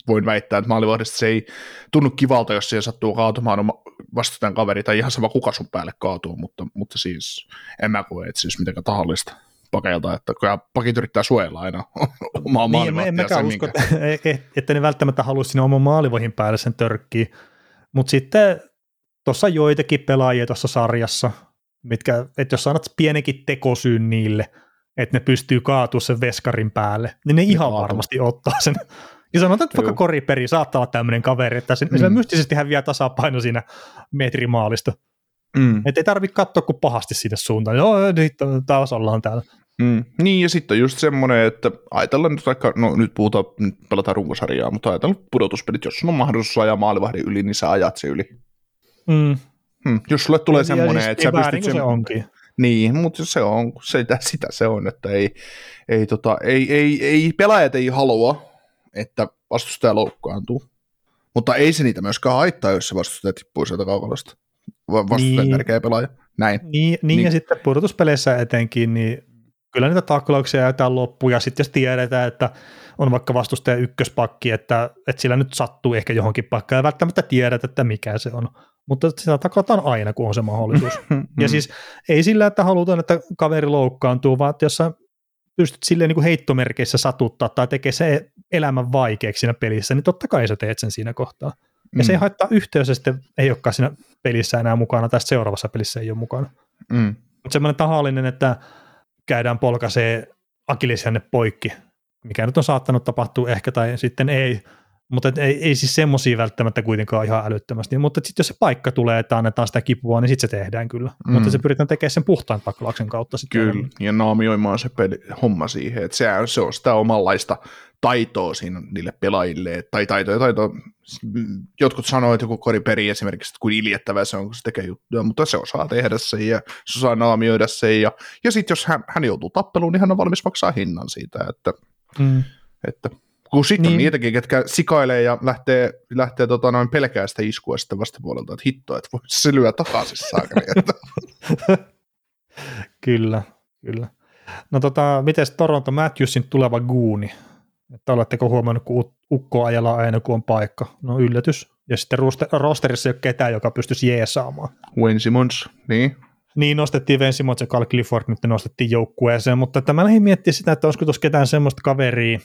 voin väittää, että maalivahdista se ei tunnu kivalta, jos siihen sattuu kaatumaan oma vastustajan kaveri, tai ihan sama kuka sun päälle kaatuu, mutta, mutta siis en mä koe, että siis mitenkään tahallista pakeilta, että kyllä pakit yrittää suojella aina omaa niin, en mäkään usko, että, että ne välttämättä haluaisi sinne oman maalivohin päälle sen törkkiä, mutta sitten tuossa joitakin pelaajia tuossa sarjassa, mitkä, että jos annat pienenkin tekosyyn niille, että ne pystyy kaatua sen veskarin päälle, niin ne, ne ihan kaatu. varmasti ottaa sen ja sanotaan, että vaikka koriperi saattaa olla tämmöinen kaveri, että se, mm. mystisesti häviää tasapaino siinä metrimaalista. Mm. Että ei tarvitse katsoa kuin pahasti sinne suuntaan. Joo, nyt taas ollaan täällä. Mm. Niin, ja sitten on just semmoinen, että ajatellaan nyt vaikka, no nyt puhutaan, nyt pelataan runkosarjaa, mutta ajatellaan pudotuspelit, jos on mahdollisuus ajaa maalivahdin yli, niin sä ajat se yli. Mm. Hmm. Jos sulle tulee ja semmoinen, siis että sä pystyt... Sen... se onkin. Niin, mutta se on, se, sitä se on, että ei, ei, tota, ei, ei, ei, pelaajat ei halua, että vastustaja loukkaantuu. Mutta ei se niitä myöskään haittaa, jos se vastustaja tippuu sieltä kaukalosta. Vastustaja niin, tärkeä pelaaja. Näin. Niin, niin, niin, ja sitten pudotuspeleissä etenkin, niin kyllä niitä taklauksia jätetään loppuun, ja sitten jos tiedetään, että on vaikka vastustaja ykköspakki, että, että sillä nyt sattuu ehkä johonkin paikkaan, ja välttämättä tiedät, että mikä se on. Mutta sitä taklataan aina, kun on se mahdollisuus. ja siis ei sillä, että halutaan, että kaveri loukkaantuu, vaan että jos sä pystyt silleen niin kuin heittomerkeissä satuttaa tai tekee se elämän vaikeaksi siinä pelissä, niin totta kai sä teet sen siinä kohtaa. Ja mm. se ei haittaa yhteys, sitten ei olekaan siinä pelissä enää mukana, tai seuraavassa pelissä ei ole mukana. Mm. Mutta semmoinen tahallinen, että käydään polkaisee akillesjänne poikki, mikä nyt on saattanut tapahtua ehkä, tai sitten ei, mutta ei, ei siis semmoisia välttämättä kuitenkaan ihan älyttömästi, mutta sitten jos se paikka tulee, että annetaan sitä kipua, niin sitten se tehdään kyllä, mm. mutta se pyritään tekemään sen puhtaan taklauksen kautta. Sitten kyllä, enemmän. ja naamioimaan se peli, homma siihen, että se, se on sitä omanlaista taitoa siinä niille pelaajille, tai taitoja, taito, jotkut sanoo, että joku koriperi esimerkiksi, että kuin iljettävä se on, kun se tekee juttuja, mutta se osaa tehdä sen ja se osaa naamioida sen, ja, ja sitten jos hän, hän joutuu tappeluun, niin hän on valmis maksaa hinnan siitä, että, mm. että kun sitten niin. on niitäkin, ketkä sikailee ja lähtee, lähtee tota noin pelkää sitä iskua sitten vastapuolelta, että hitto, että voi se lyö takaisin saakeli. kyllä, kyllä. No tota, miten Toronto Matthewsin tuleva guuni? Että oletteko huomannut, kun ukko ajellaan aina, kun on paikka? No yllätys. Ja sitten rosterissa ei ole ketään, joka pystyisi jeesaamaan. Wayne Simmons, niin. Niin, nostettiin Ben Simmons ja Carl Clifford, nyt nostettiin joukkueeseen, mutta että mä lähdin miettimään sitä, että olisiko tuossa ketään semmoista kaveria,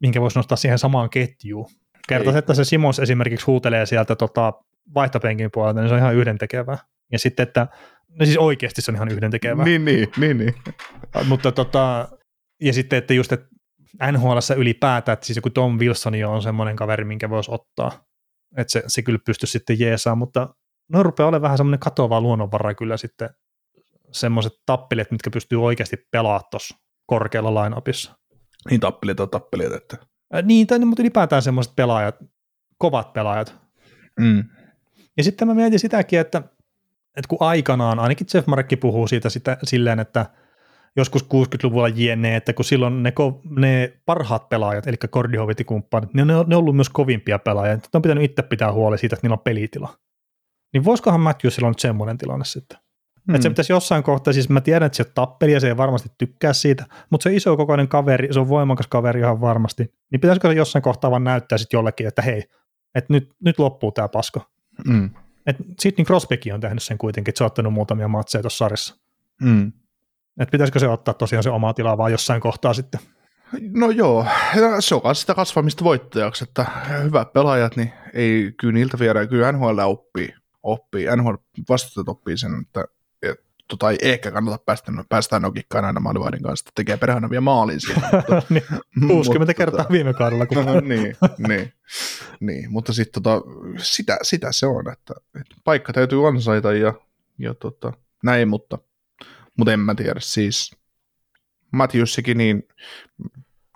minkä voisi nostaa siihen samaan ketjuun. Kertoisi, että se Simons esimerkiksi huutelee sieltä tota, vaihtopenkin puolelta, niin se on ihan yhdentekevää. Ja sitten, että no siis oikeasti se on ihan yhdentekevää. Niin, niin, niin, niin. Mutta tota, ja sitten, että just, että NHL ylipäätään, että siis joku Tom Wilson on semmoinen kaveri, minkä voisi ottaa. Että se, se kyllä pystyisi sitten jeesaa, mutta no rupeaa olemaan vähän semmoinen katoava luonnonvara kyllä sitten semmoiset tappelit, mitkä pystyy oikeasti pelaamaan tuossa korkealla lainapissa. Niin tappelit on tappelit, että... Äh, niin, tai, mutta ylipäätään semmoiset pelaajat, kovat pelaajat. Mm. Ja sitten mä mietin sitäkin, että, että kun aikanaan, ainakin Jeff Markki puhuu siitä sitä, silleen, että joskus 60-luvulla jne, että kun silloin ne, ne parhaat pelaajat, eli Kordihovitikumppanit, ne, ne, ne on ollut myös kovimpia pelaajia, että on pitänyt itse pitää huoli siitä, että niillä on pelitila. Niin voisikohan Matthew silloin nyt semmoinen tilanne sitten? Hmm. Että se pitäisi jossain kohtaa, siis mä tiedän, että se on tappeli ja se ei varmasti tykkää siitä, mutta se iso kokoinen kaveri, se on voimakas kaveri ihan varmasti, niin pitäisikö se jossain kohtaa vaan näyttää sitten jollekin, että hei, että nyt, nyt loppuu tämä pasko. Mm. Että Sidney Crosbykin on tehnyt sen kuitenkin, että se on ottanut muutamia matseja tuossa sarjassa. Mm. Että pitäisikö se ottaa tosiaan se oma tila vaan jossain kohtaa sitten? No joo, se on sitä kasvamista voittajaksi, että hyvät pelaajat, niin ei kyllä niiltä viedä, kyllä NHL oppii, oppii. NHL vastustajat oppii sen, että tota, ei ehkä kannata päästä, päästään nokikkaan aina maalivahdin kanssa, että tekee perhana vielä maalin siellä. Mutta, niin, 60 kertaa tota, viime kaudella. Kun... niin, niin, niin, mutta sitten tota, sitä, sitä, se on, että, että paikka täytyy ansaita ja, ja tota, näin, mutta, mutta en mä tiedä, siis Matthewsikin, niin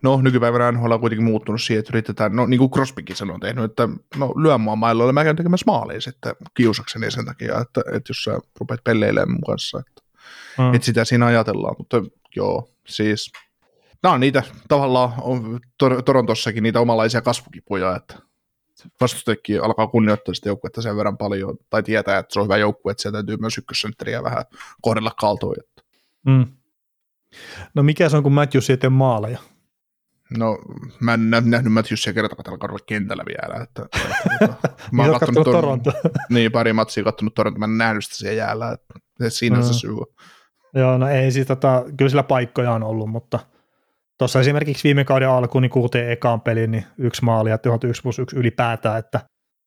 no nykypäivänä NHL on kuitenkin muuttunut siihen, että yritetään, no niin kuin Crosbykin sen on tehnyt, että no lyö mua mailoille, mä käyn tekemässä maaliin sitten kiusakseni sen takia, että, että jos sä rupeat pelleilemään mun kanssa, että, mm. että sitä siinä ajatellaan, mutta joo, siis nämä on niitä tavallaan on Tor- Torontossakin niitä omalaisia kasvukipuja, että vastustajakin alkaa kunnioittaa sitä joukkuetta sen verran paljon, tai tietää, että se on hyvä joukkue, että siellä täytyy myös ykkössentteriä vähän kohdella kaltoon. Mm. No mikä se on, kun Matthews ei tee maaleja? No, mä en nähnyt Matthewsia kertakaan tällä kaudella kentällä vielä. Että, että, mä oon kattonut Toronto. niin, pari matsia kattonut Toronto, mä en nähnyt sitä siellä jäällä, että, että siinä mm. se syy on. Joo, no ei siis tota, kyllä sillä paikkoja on ollut, mutta tuossa esimerkiksi viime kauden alkuun niin kuuteen ekaan peliin, niin yksi maali ja tehot 1 plus 1 ylipäätään, että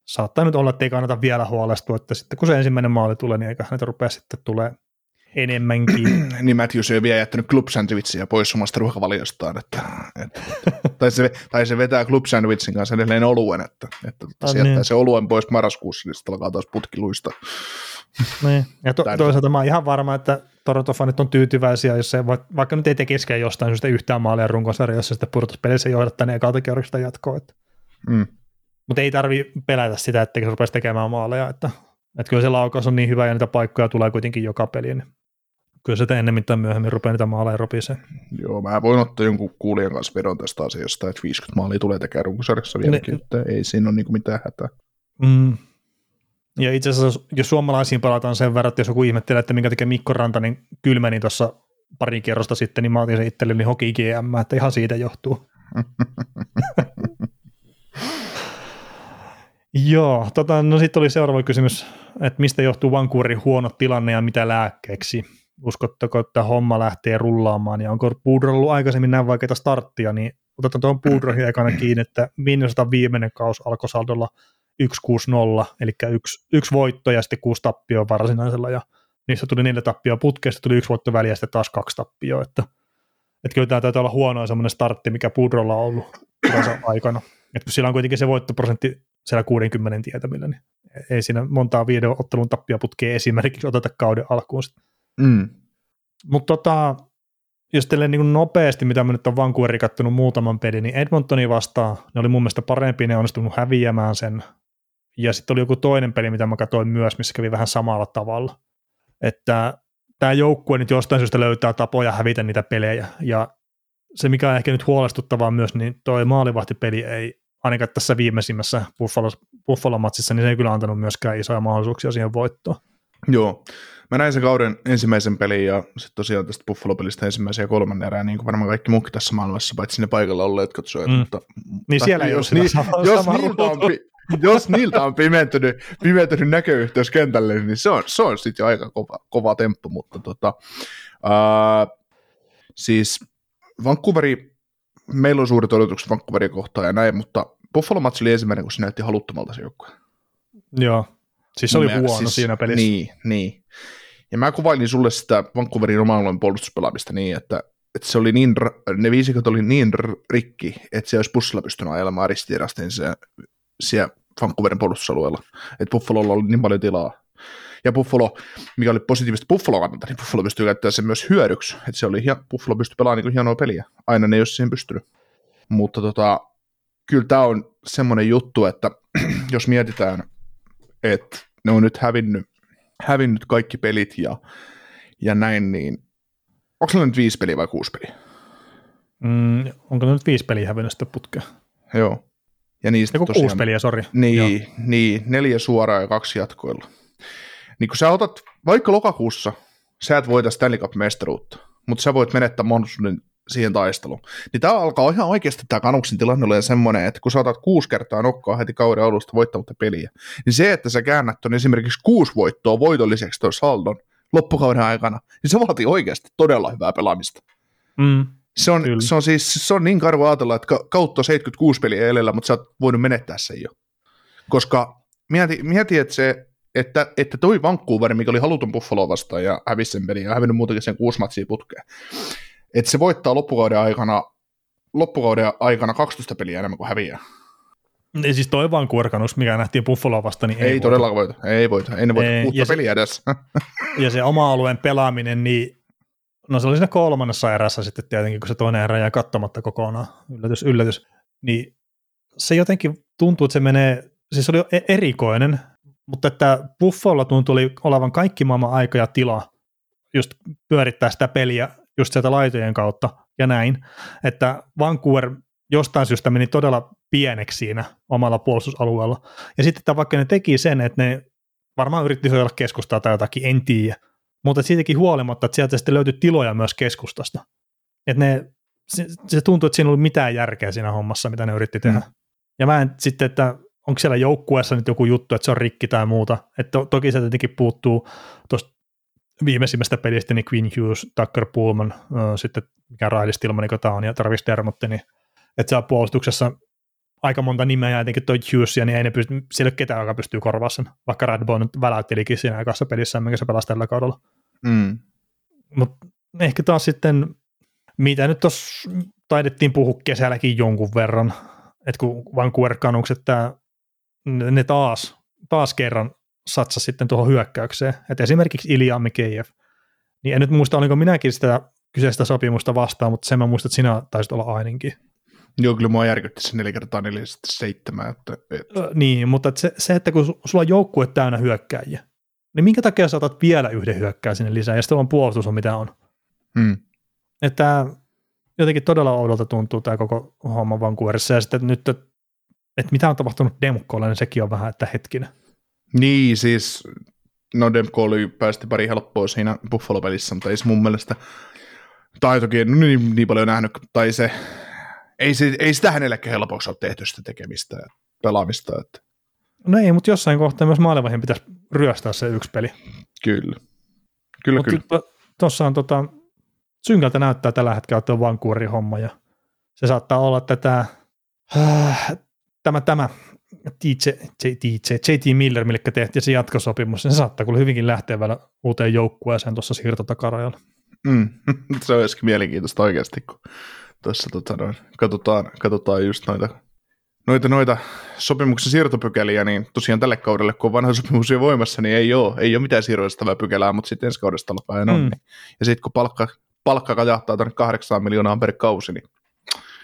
saattaa nyt olla, että ei kannata vielä huolestua, että sitten kun se ensimmäinen maali tulee, niin eikä näitä rupea sitten tulee enemmänkin. niin Matthews ei vielä jättänyt club sandwichia pois omasta ruokavaliostaan, että, että, tai, se, tai se vetää club sandwichin kanssa edelleen oluen, että, että että se jättää niin. se oluen pois marraskuussa, niin sitten alkaa taas putkiluista. niin, ja to, toisaalta mä oon ihan varma, että Toronto-fanit on tyytyväisiä, jos se, vaikka nyt ei tekisikään jostain syystä yhtään maalia runkosarjassa, sitten pudotuspelissä johdattaneen kautta kerroksesta jatkoa. Että. Mm. Mutta ei tarvi pelätä sitä, että se rupesi tekemään maaleja, että, että kyllä se laukaus on niin hyvä ja niitä paikkoja tulee kuitenkin joka peliin. Niin kyllä se ennemmin tai myöhemmin rupeaa niitä maaleja ropisee. Joo, mä voin ottaa jonkun kuulijan kanssa vedon tästä asiasta, että 50 maalia tulee tekemään runkosarjassa vieläkin, ne, että ei siinä ole niinku mitään hätää. Mm. Ja itse asiassa, jos suomalaisiin palataan sen verran, että jos joku ihmettelee, että minkä tekee Mikko Rantanen kylmeni tuossa pari kierrosta sitten, niin mä otin sen itselleni hoki GM, että ihan siitä johtuu. Joo, tota, no sitten oli seuraava kysymys, että mistä johtuu Vancouverin huono tilanne ja mitä lääkkeeksi? Uskotteko, että homma lähtee rullaamaan, ja onko Puudro ollut aikaisemmin näin vaikeita starttia, niin otetaan tuohon Puudroihin ekana kiinni, että Minnesota viimeinen kaus alkoi saldolla 1-6-0, eli yksi, yksi voitto ja sitten kuusi tappioa varsinaisella, ja niissä tuli neljä tappioa putkeesta, tuli yksi voitto väliä ja sitten taas kaksi tappioa, että, että kyllä tämä täytyy olla huono semmoinen startti, mikä Puudrolla on ollut aikana. Että kun sillä on kuitenkin se voittoprosentti siellä 60 tietämillä, niin ei siinä montaa viiden ottelun tappia putkea esimerkiksi oteta kauden alkuun sitten. Mm. Mutta tota, jos teille niin nopeasti, mitä mä nyt on Vancouverin kattonut muutaman pelin, niin Edmontoni vastaan, ne oli mun mielestä parempi, ne onnistunut häviämään sen. Ja sitten oli joku toinen peli, mitä mä katsoin myös, missä kävi vähän samalla tavalla. Että tämä joukkue nyt jostain syystä löytää tapoja hävitä niitä pelejä. Ja se, mikä on ehkä nyt huolestuttavaa myös, niin toi maalivahtipeli ei, ainakaan tässä viimeisimmässä Buffalo-matsissa, niin se ei kyllä antanut myöskään isoja mahdollisuuksia siihen voittoon. Joo, mä näin sen kauden ensimmäisen pelin ja sitten tosiaan tästä Buffalo-pelistä ensimmäisen ja kolmannen erään, niin kuin varmaan kaikki muutkin tässä maailmassa, paitsi ne paikalla olleet katsojat. Mm. Mutta, niin siellä ei jos, niin, jos, niiltä on, jos niiltä on pimentynyt, pimentynyt näköyhteys kentälle, niin se on, se on sitten jo aika kova, kova temppu, mutta tota, ää, siis Vancouveri, meillä on suuret odotukset Vancouverin kohtaan ja näin, mutta Buffalo-matsi oli ensimmäinen, kun se näytti haluttomalta se joukkue. Joo, siis se oli Mä, huono siis, siinä pelissä. Niin, niin. Ja mä kuvailin sulle sitä Vancouverin oman puolustuspelaamista niin, että, että se oli niin, ne viisikot oli niin rikki, että se olisi bussilla pystynyt ajelemaan ristirastiin se, siellä Vancouverin puolustusalueella. Että Buffalolla oli niin paljon tilaa. Ja Buffalo, mikä oli positiivista Buffalo kannalta, niin Buffalo pystyy käyttämään sen myös hyödyksi. Että se oli, Buffalo pystyi pelaamaan niin hienoa peliä. Aina ne ei olisi siihen pystynyt. Mutta tota, kyllä tämä on semmoinen juttu, että jos mietitään, että ne on nyt hävinnyt, hävinnyt kaikki pelit ja, ja näin, niin onko se nyt viisi peliä vai kuusi peliä? Mm, onko nyt viisi peliä hävinnyt sitä putkea? Joo. Ja niistä Joku tosiaan, kuusi peliä, sori. Niin, niin, neljä suoraa ja kaksi jatkoilla. Niin kun sä otat, vaikka lokakuussa sä et voita Stanley Cup-mestaruutta, mutta sä voit menettää mahdollisuuden siihen taisteluun. Niin tämä alkaa ihan oikeasti tämä Kanuksin tilanne olemaan semmoinen, että kun sä otat kuusi kertaa nokkaa heti kauden alusta voittamatta peliä, niin se, että sä käännät on esimerkiksi kuusi voittoa voitolliseksi tuossa saldon loppukauden aikana, niin se vaatii oikeasti todella hyvää pelaamista. Mm, se, on, se, on siis, se on niin karvo ajatella, että kautta 76 peliä elellä, mutta sä oot voinut menettää sen jo. Koska mieti, mieti että se että, että toi Vancouver, mikä oli haluton Buffalo vastaan ja hävisi sen pelin ja hävinnyt muutenkin sen kuusi matsia putkeen, että se voittaa loppukauden aikana, loppukauden aikana 12 peliä enemmän kuin häviää. Ei siis toi vaan kuorkanus, mikä nähtiin Buffaloa vasta, niin ei, ei todellakaan voita. Ei voita. Ei ne voita ei, uutta peliä edes. ja se oma alueen pelaaminen, niin no se oli siinä kolmannessa erässä sitten tietenkin, kun se toinen erä jää katsomatta kokonaan. Yllätys, yllätys. Niin se jotenkin tuntuu, että se menee, siis se oli e- erikoinen, mutta että Buffalo tuntui olevan kaikki maailman aika ja tila just pyörittää sitä peliä just sieltä laitojen kautta ja näin, että Vancouver jostain syystä meni todella pieneksi siinä omalla puolustusalueella. Ja sitten että vaikka ne teki sen, että ne varmaan yritti suojella keskustaa tai jotakin, en tiedä, mutta siitäkin huolimatta, että sieltä sitten löytyi tiloja myös keskustasta. Että ne, se, se tuntui, että siinä oli mitään järkeä siinä hommassa, mitä ne yritti tehdä. Mm. Ja mä en sitten, että onko siellä joukkueessa nyt joku juttu, että se on rikki tai muuta. Että to, toki se tietenkin puuttuu tuosta viimeisimmästä pelistä, niin Queen Hughes, Tucker Pullman, äh, sitten mikä Stillman, niin tämä on, ja Travis Dermott, niin että siellä puolustuksessa aika monta nimeä, ja jotenkin toi Hughes, niin ei ne pysty, siellä ei ole ketään, joka pystyy korvaamaan sen, vaikka Radbone väläyttelikin siinä aikassa pelissä, minkä se pelasi tällä kaudella. Mm. Mutta ehkä taas sitten, mitä nyt tuossa taidettiin puhua kesälläkin jonkun verran, että kun Vancouver Canucks, että ne taas, taas kerran satsa sitten tuohon hyökkäykseen. Et esimerkiksi Ilja Mikheyev. Niin en nyt muista, olinko minäkin sitä kyseistä sopimusta vastaan, mutta sen mä muistan, että sinä taisit olla ainakin. Joo, kyllä mua järkytti se 4 kertaa 4 7. Että, että. Ö, niin, mutta että se, se, että kun sulla on joukkue täynnä hyökkäjiä, niin minkä takia sä otat vielä yhden hyökkää sinne lisää, ja sitten on puolustus on mitä on. Hmm. Että jotenkin todella oudolta tuntuu tämä koko homma Vancouverissa, ja sitten nyt, että, mitä on tapahtunut Demkolle, niin sekin on vähän, että hetkinen. Niin, siis no Demko oli päästi pari helppoa siinä Buffalo-pelissä, mutta ei se mun mielestä, tai toki en niin, niin paljon nähnyt, tai se, ei, se, ei sitä hänellekin helpoksi ole tehty sitä tekemistä ja pelaamista. Että. No ei, mutta jossain kohtaa myös maalevaihin pitäisi ryöstää se yksi peli. Kyllä. Kyllä, Mut kyllä. Tuossa on tota, synkältä näyttää tällä hetkellä tuo Vancouverin homma ja se saattaa olla tätä, äh, tämä, tämä DJ, JT Miller, mille tehtiin se jatkosopimus, se saattaa kyllä hyvinkin lähteä vielä uuteen joukkueeseen tuossa siirtotakarajalla. Mm, se olisikin mielenkiintoista oikeasti, kun tuossa tota, noin, katsotaan, katsotaan just noita, noita, noita sopimuksen siirtopykäliä, niin tosiaan tälle kaudelle, kun on vanha sopimus jo voimassa, niin ei ole, ei ole mitään siirroistavaa pykälää, mutta sitten ensi kaudesta alkaen on. Mm. Niin. Ja sitten kun palkka, palkka kajahtaa tänne 8 miljoonaa per kausi, niin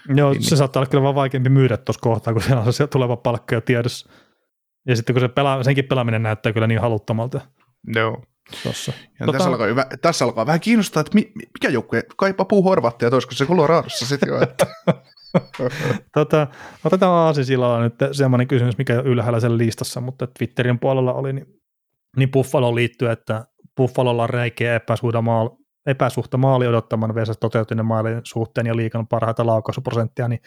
Joo, niin, se niin. saattaa olla kyllä vaan vaikeampi myydä tuossa kohtaa, kun siellä on se tuleva palkka jo tiedossa. Ja sitten kun se pela, senkin pelaaminen näyttää kyllä niin haluttomalta. Joo. Tossa. Ja tota... tässä, alkaa, tässä alkaa vähän kiinnostaa, että mi, mikä joukkue kaipaa puu Horvattia, toisiko se Coloradossa sitten jo. Että... tota, otetaan Aasisilalla nyt semmoinen kysymys, mikä ylhäällä sen listassa, mutta Twitterin puolella oli, niin, niin Buffalo liittyy, että Buffalolla on räikeä epäsuhda maal, epäsuhta maali odottaman versus toteutuneen maalin suhteen ja liikan parhaita laukaisuprosenttia, niin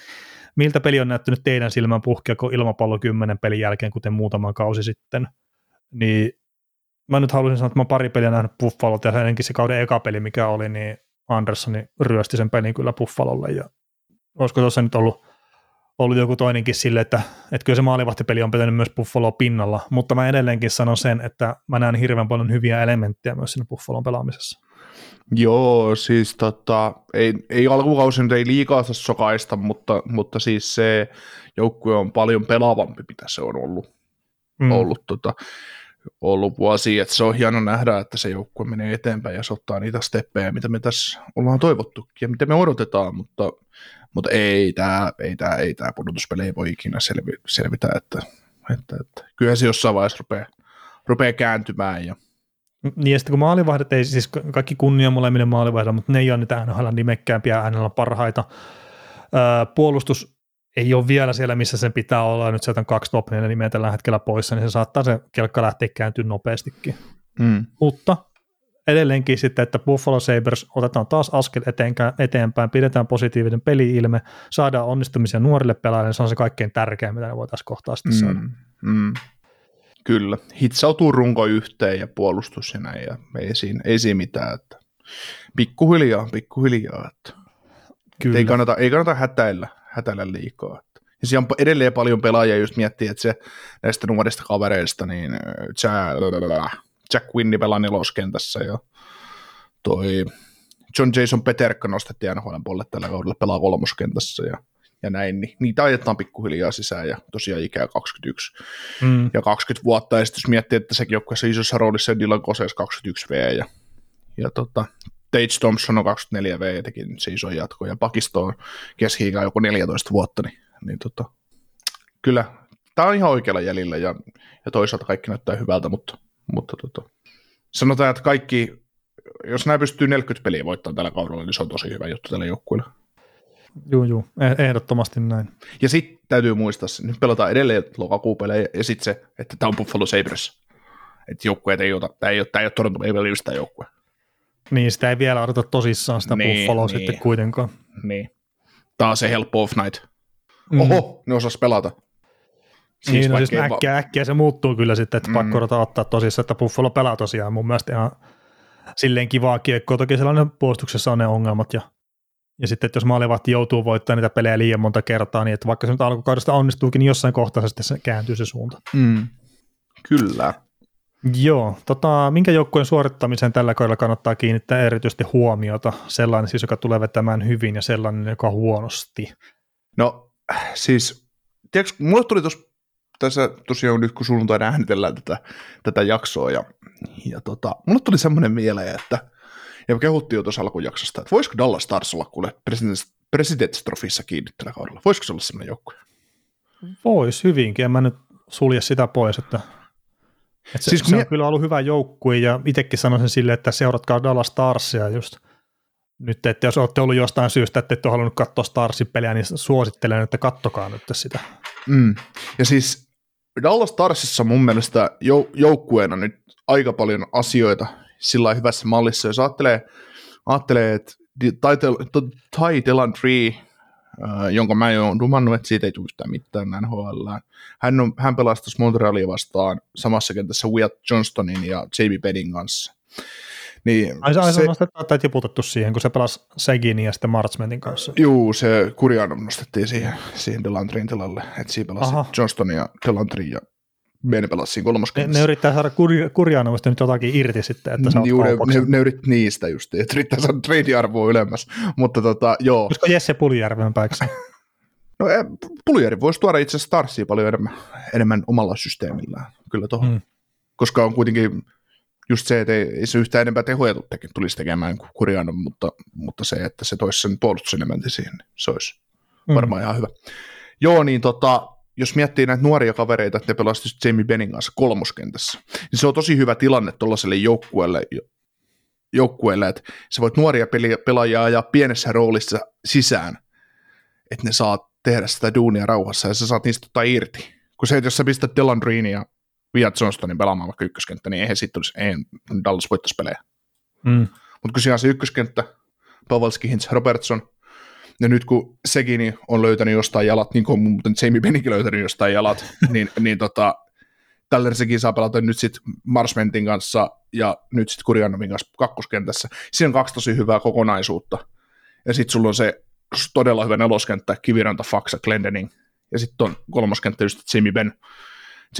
miltä peli on näyttänyt teidän silmän puhkeako ilmapallo 10 pelin jälkeen, kuten muutama kausi sitten, niin mä nyt haluaisin sanoa, että mä pari peliä nähnyt Buffalolta ja ennenkin se kauden eka peli, mikä oli, niin Anderssoni ryösti sen pelin kyllä Buffalolle. Ja olisiko tuossa nyt ollut, ollut joku toinenkin sille, että, että kyllä se maalivahtipeli on pitänyt myös Buffalo pinnalla, mutta mä edelleenkin sanon sen, että mä näen hirveän paljon hyviä elementtejä myös siinä Buffalon pelaamisessa. Joo, siis tota, ei, ei alkukausi nyt ei liikaa saa sokaista, mutta, mutta siis se joukkue on paljon pelaavampi, mitä se on ollut, mm. ollut, tota, ollut vuosi, että se on hieno nähdä, että se joukkue menee eteenpäin ja se ottaa niitä steppejä, mitä me tässä ollaan toivottu ja mitä me odotetaan, mutta, mutta ei tämä ei tää, ei tää pudotuspeli ei voi ikinä selvi, selvitä, että, että, että kyllä se jossain vaiheessa rupeaa, rupeaa kääntymään ja niin ja sitten kun maalivahdet ei, siis kaikki kunnia molemmille maalivahdille, mutta ne ei ole niitä NHL nimekkäämpiä, NHL parhaita. Öö, puolustus ei ole vielä siellä, missä sen pitää olla, nyt sieltä on kaksi top nimeä tällä hetkellä poissa, niin se saattaa se kelkka lähteä kääntyä nopeastikin. Mm. Mutta edelleenkin sitten, että Buffalo Sabres otetaan taas askel eteenpäin, pidetään positiivinen peli-ilme, saadaan onnistumisia nuorille pelaajille, se on se kaikkein tärkein, mitä ne voitaisiin kohtaa sitten saada. Mm. Mm. Kyllä, hitsautuu runko yhteen ja puolustus ja näin, ja ei siinä, ei siinä mitään. Että pikkuhiljaa, pikkuhiljaa. Että Kyllä. Ei, kannata, ei kannata hätäillä, hätäillä liikaa. Ja siellä on edelleen paljon pelaajia, just miettii, että se näistä nuorista kavereista, niin Jack, Jack Winnie pelaa neloskentässä ja toi John Jason Peterka nostettiin NHL puolelle tällä kaudella pelaa kolmoskentässä ja ja näin, niin niitä ajetaan pikkuhiljaa sisään ja tosiaan ikää 21 mm. ja 20 vuotta, ja sitten jos miettii, että sekin joukkueessa isossa roolissa on Dylan Koses 21 V ja, ja tota, Tage Thompson on 24 V ja teki nyt se iso jatko, ja Pakisto on keski joku 14 vuotta, niin, niin tota, kyllä tämä on ihan oikealla jäljellä ja, ja toisaalta kaikki näyttää hyvältä, mutta, mutta tota, sanotaan, että kaikki, jos nämä pystyy 40 peliä voittamaan tällä kaudella, niin se on tosi hyvä juttu tälle joukkueelle. Joo, joo, e- ehdottomasti näin. Ja sitten täytyy muistaa, nyt pelataan edelleen lokakuupelejä, ja sitten se, että tämä on Buffalo Sabres. Että joukkueet ei ota, tämä ei ole, tämä ei ole Toronto Maple Leafs tämä joukkue. Niin, sitä ei vielä odota tosissaan sitä niin, Buffaloa niin. sitten kuitenkaan. Niin. Tämä on se helppo off night. Mm. Oho, ne osas pelata. Siis niin, no siis äkkiä, va- äkkiä se muuttuu kyllä sitten, että mm. pakko odota ottaa tosissaan, että Buffalo pelaa tosiaan mun mielestä ihan silleen kivaa kiekkoa. Toki sellainen puolustuksessa on ne ongelmat ja ja sitten, että jos maalivahti joutuu voittamaan niitä pelejä liian monta kertaa, niin että vaikka se nyt alkukaudesta onnistuukin, niin jossain kohtaa sitten se kääntyy se suunta. Mm. Kyllä. Joo, tota, minkä joukkueen suorittamiseen tällä kaudella kannattaa kiinnittää erityisesti huomiota? Sellainen siis, joka tulee vetämään hyvin ja sellainen, joka huonosti. No siis, tiedätkö, mulle tuli tuossa tässä tosiaan nyt kun sunnuntaina äänitellään tätä, tätä jaksoa ja, ja tota, mulle tuli semmoinen mieleen, että – ja kehuttiin jo tuossa alkujaksosta, että voisiko Dallas Stars olla kuule President's Trophyssa kiinni tällä kaudella? Voisiko se olla semmoinen joukkue? Voisi hyvinkin, en mä nyt sulje sitä pois, että, että se, siis se, se on kyllä ollut hyvä joukkue ja itsekin sanoisin sille, että seuratkaa Dallas Starsia just nyt, että jos olette ollut jostain syystä, että ette ole halunnut katsoa Starsin peliä, niin suosittelen, että kattokaa nyt sitä. Mm. Ja siis Dallas Starsissa mun mielestä jou- joukkueena nyt aika paljon asioita, sillä hyvässä mallissa. Jos ajattelee, ajattelee että Ty Tree, jonka mä oon dumannut, että siitä ei tule yhtään mitään NHL. Hän, on, hän pelasi Montrealia vastaan samassa kentässä Wyatt Johnstonin ja Jamie Pennin kanssa. Niin, ai, se, se nostettu tiputettu siihen, kun se pelasi Segin ja sitten Marchmentin kanssa. Juu, se Kurjanov nostettiin siihen, siihen Delantrin tilalle, että siinä pelasi Aha. Johnston ja Delantrin ja Bene pelasi siinä kolmoskentässä. Ne, ne, yrittää saada kur, nyt jotakin irti sitten, että saa Juu, ne, ne, ne, yrittää niistä just, että yrittää saada trade-arvoa ylemmäs, mutta tota, joo. Olisiko Jesse Puljärven päiksä? no Puljärvi voisi tuoda itse asiassa Starsia paljon enemmän, enemmän omalla systeemillään, kyllä tuohon. Hmm. Koska on kuitenkin just se, että ei, ei se yhtään enempää tehoja tulisi tekemään kuin Kurjanov, mutta, mutta se, että se toisi sen puolustuselementin siihen, niin se olisi hmm. varmaan ihan hyvä. Joo, niin tota, jos miettii näitä nuoria kavereita, että ne pelasivat Jamie Bennin kanssa kolmoskentässä, niin se on tosi hyvä tilanne tuollaiselle joukkueelle, joukkueelle, että sä voit nuoria pelaajia ajaa pienessä roolissa sisään, että ne saa tehdä sitä duunia rauhassa ja sä saat niistä ottaa irti. Kun se, että jos sä pistät Dylan Green ja Wyatt Johnstonin pelaamaan vaikka ykköskenttä, niin eihän sitten tulisi, eihän Dallas voittaisi pelejä. Mm. Mutta kun se ykköskenttä, Pavelski, Hintz, Robertson, ja nyt kun sekin on löytänyt jostain jalat, niin kuin muuten Jamie Bennikin löytänyt jostain jalat, niin, niin tota, tällä sekin saa pelata nyt sitten Marsmentin kanssa ja nyt sitten Kurjanovin kanssa kakkoskentässä. Siinä on kaksi tosi hyvää kokonaisuutta. Ja sitten sulla on se todella hyvä neloskenttä, Kiviranta, Faxa, Glendening. Ja sitten on kolmoskenttä just Jamie Ben.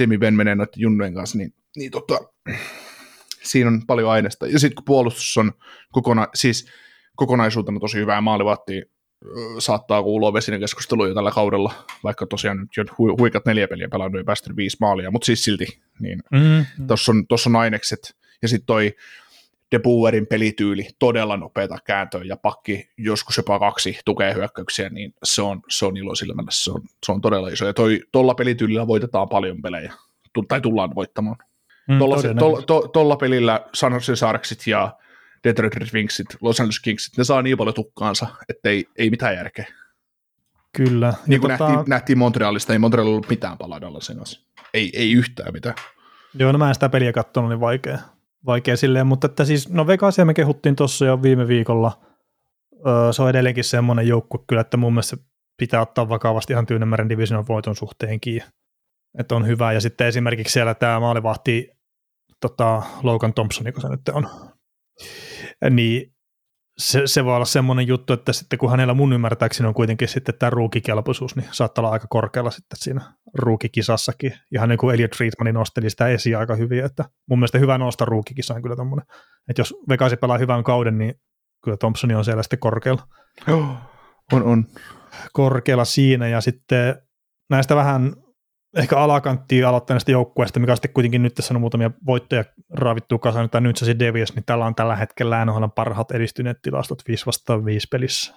Jamie Ben menee noiden junnujen kanssa, niin, niin tota, siinä on paljon aineesta. Ja sitten kun puolustus on kokona, siis kokonaisuutena tosi hyvää maalivahtia, saattaa kuulua vesinen keskustelu jo tällä kaudella, vaikka tosiaan nyt jo hu- huikat neljä peliä pelannut ja päästänyt viisi maalia, mutta siis silti, niin mm-hmm. tuossa on, tossa on ainekset, ja sitten toi De Boerin pelityyli, todella nopeata kääntöä ja pakki joskus jopa kaksi tukee hyökkäyksiä, niin se on, se on ilo silmällä, se on, se on todella iso, ja toi, tuolla pelityylillä voitetaan paljon pelejä, tai tullaan voittamaan. Mm, tuolla, to, to, to, pelillä San Jose Sarksit ja Detroit Red Wingsit, Los Angeles Kingsit, ne saa niin paljon tukkaansa, että ei, ei mitään järkeä. Kyllä. Niin kuin tota... nähtiin, nähtiin Montrealista, ei Montrealilla ollut mitään palaa Dallasin kanssa. Ei, ei yhtään mitään. Joo, no mä en sitä peliä katsonut, niin vaikea, vaikea silleen, mutta että siis, no Vegasia me kehuttiin tuossa jo viime viikolla. Öö, se on edelleenkin semmoinen joukkue kyllä, että mun mielestä pitää ottaa vakavasti ihan Tyynemeren division voiton suhteenkin, että on hyvä. Ja sitten esimerkiksi siellä tämä maalivahti tota, Logan Thompson, kun se nyt on, niin se, se voi olla semmoinen juttu, että sitten kun hänellä mun ymmärtääkseni on kuitenkin sitten tämä ruukikelpoisuus, niin saattaa olla aika korkealla sitten siinä ruukikisassakin. Ihan niin kuin Elliot Friedmanin nosteli sitä esiin aika hyvin, että mun mielestä hyvä nosta ruukikisaan kyllä tommonen. Että jos Vegasi pelaa hyvän kauden, niin kyllä Thompsoni on siellä sitten korkealla. Oh, on, on. Korkealla siinä ja sitten näistä vähän ehkä alakanttia aloittaneesta joukkueesta, mikä on sitten kuitenkin nyt tässä on muutamia voittoja raavittu kasaan, tai nyt se Devias, niin tällä on tällä hetkellä NHL parhaat edistyneet tilastot 5 vastaan 5 pelissä.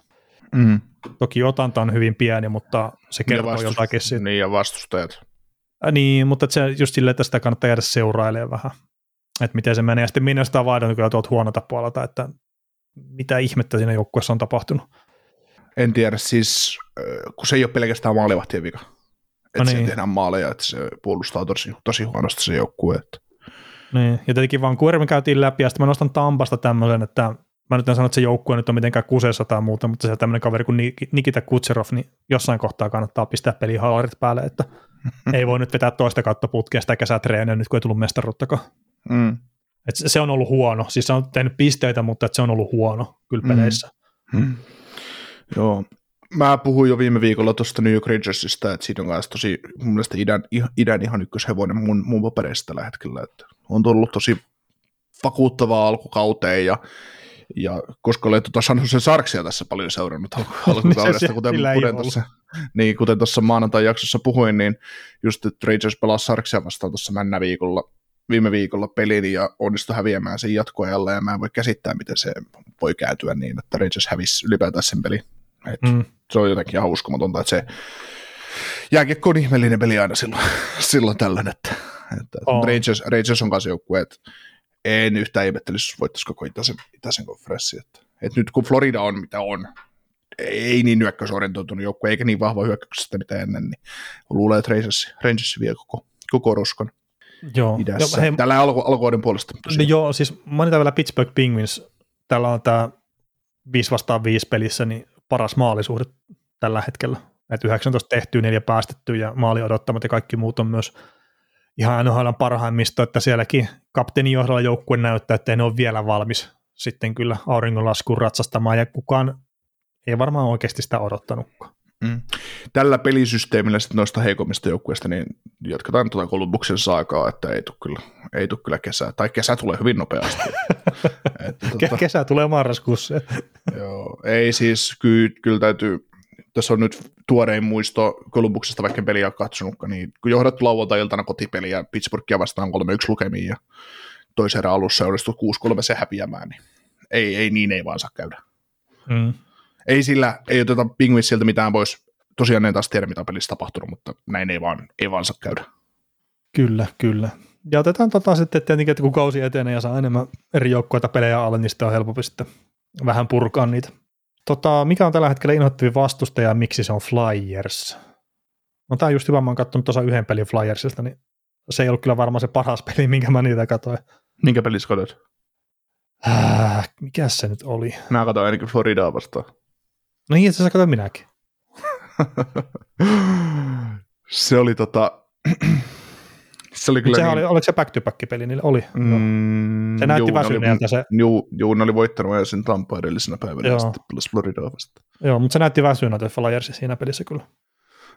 Mm. Toki otanta on hyvin pieni, mutta se kertoo vastust- jotakin siitä. Niin, ja vastustajat. Äh, niin, mutta se just silleen, että sitä kannattaa jäädä seurailemaan vähän, että miten se menee. Ja sitten minä sitä vaadon kyllä tuolta huonolta puolelta, että mitä ihmettä siinä joukkueessa on tapahtunut. En tiedä, siis kun se ei ole pelkästään maalivahtien vika että no niin. tehdään maaleja, että se puolustaa tosi, tosi huonosti se joukkue. Että. Niin, ja tietenkin vaan me käytiin läpi, ja sitten mä nostan Tampasta tämmöisen, että mä nyt en sano, että se joukkue nyt on mitenkään kuseessa tai muuta, mutta se tämmöinen kaveri kuin Nikita Kutserov, niin jossain kohtaa kannattaa pistää pelihaalarit päälle, että ei voi nyt vetää toista kautta putkea sitä kesätreeniä nyt, kun ei tullut mestaruuttakaan. Mm. Et se on ollut huono, siis se on tehnyt pisteitä, mutta se on ollut huono kyllä mm. peleissä. Mm. Mm. Joo, mä puhuin jo viime viikolla tuosta New York Rangersista, että siitä on myös tosi mun mielestä idän, idän ihan ykköshevonen mun, mun papereissa tällä hetkellä, että on tullut tosi vakuuttavaa alkukauteen ja ja koska olen tuota San Jose Sarksia tässä paljon seurannut alkukaudesta, kuten, kuten, tuossa, niin, kuten tuossa maanantai-jaksossa puhuin, niin just, että Rangers pelasi Sarksia vastaan tuossa männä viikolla, viime viikolla pelin ja onnistui häviämään sen jatkoajalla, ja mä en voi käsittää, miten se voi käytyä niin, että Rangers hävisi ylipäätään sen pelin. Et mm. Se on jotenkin ihan uskomatonta, että se jääkiekko on ihmeellinen peli aina silloin, silloin tällöin, että, että oh. Rangers, Rangers on kanssa joukkue, että en yhtään ihmettelisi, jos voittaisi koko itäisen, itäisen konferenssi. Että, että nyt kun Florida on mitä on, ei niin hyökkäysorientoitunut joukkue, eikä niin vahva hyökkäyksestä mitä ennen, niin luulen, että Rangers, Rangers vie koko, koko roskon joo. idässä. Jo, hei, Tällä alku, alkuvuoden puolesta. No joo, siis mainitaan vielä Pittsburgh Penguins. Täällä on tämä 5 vastaan 5 pelissä, niin paras maalisuhde tällä hetkellä. Et 19 tehtyä, neljä päästetty ja maali odottamat ja kaikki muut on myös ihan NHL parhaimmista, että sielläkin kapteenin johdolla joukkue näyttää, että ne ole vielä valmis sitten kyllä auringonlaskuun ratsastamaan ja kukaan ei varmaan oikeasti sitä odottanutkaan. Mm. Tällä pelisysteemillä sitten noista heikommista joukkueista, niin jatketaan tuota Columbuksen saakaa, että ei tule kyllä, ei tule kyllä kesää, tai kesä tulee hyvin nopeasti. että, tuota, kesä tulee marraskuussa. joo, ei siis, kyllä, kyllä täytyy, tässä on nyt tuorein muisto Columbuksesta, vaikka peliä ole katsonutkaan, niin kun johdat lauantai-iltana kotipeliä Pittsburghia vastaan 3-1 lukemiin ja toisen alussa onnistut 6-3 se häviämään, niin ei, ei niin ei vaan saa käydä. Mm ei sillä, ei oteta Penguinsilta mitään pois. Tosiaan en taas tiedä, mitä pelissä tapahtunut, mutta näin ei vaan, ei vaan saa käydä. Kyllä, kyllä. Ja otetaan tota sitten tietenkin, että kun kausi etenee ja saa enemmän eri joukkoita pelejä alle, niin sitten on helpompi sitten vähän purkaa niitä. Tota, mikä on tällä hetkellä inhottavin vastustaja ja miksi se on Flyers? No tämä on just hyvä, mä oon katsonut tuossa yhden pelin Flyersista, niin se ei ollut kyllä varmaan se paras peli, minkä mä niitä katsoin. Minkä pelissä katsot? Äh, mikä se nyt oli? Mä katsoin ainakin Floridaa vastaan. No niin, asiassa katsoin minäkin. se oli tota... se oli kyllä Se niin... oli, oliko se back-to-back-peli niille? Oli. Mm, Se näytti juu, väsyneeltä se- Juu, juu, ne oli voittanut jo sen Tampa edellisenä päivänä Joo. sitten pelasi Floridaa vastaan. Joo, mutta se näytti väsyneeltä Flyersi siinä pelissä kyllä.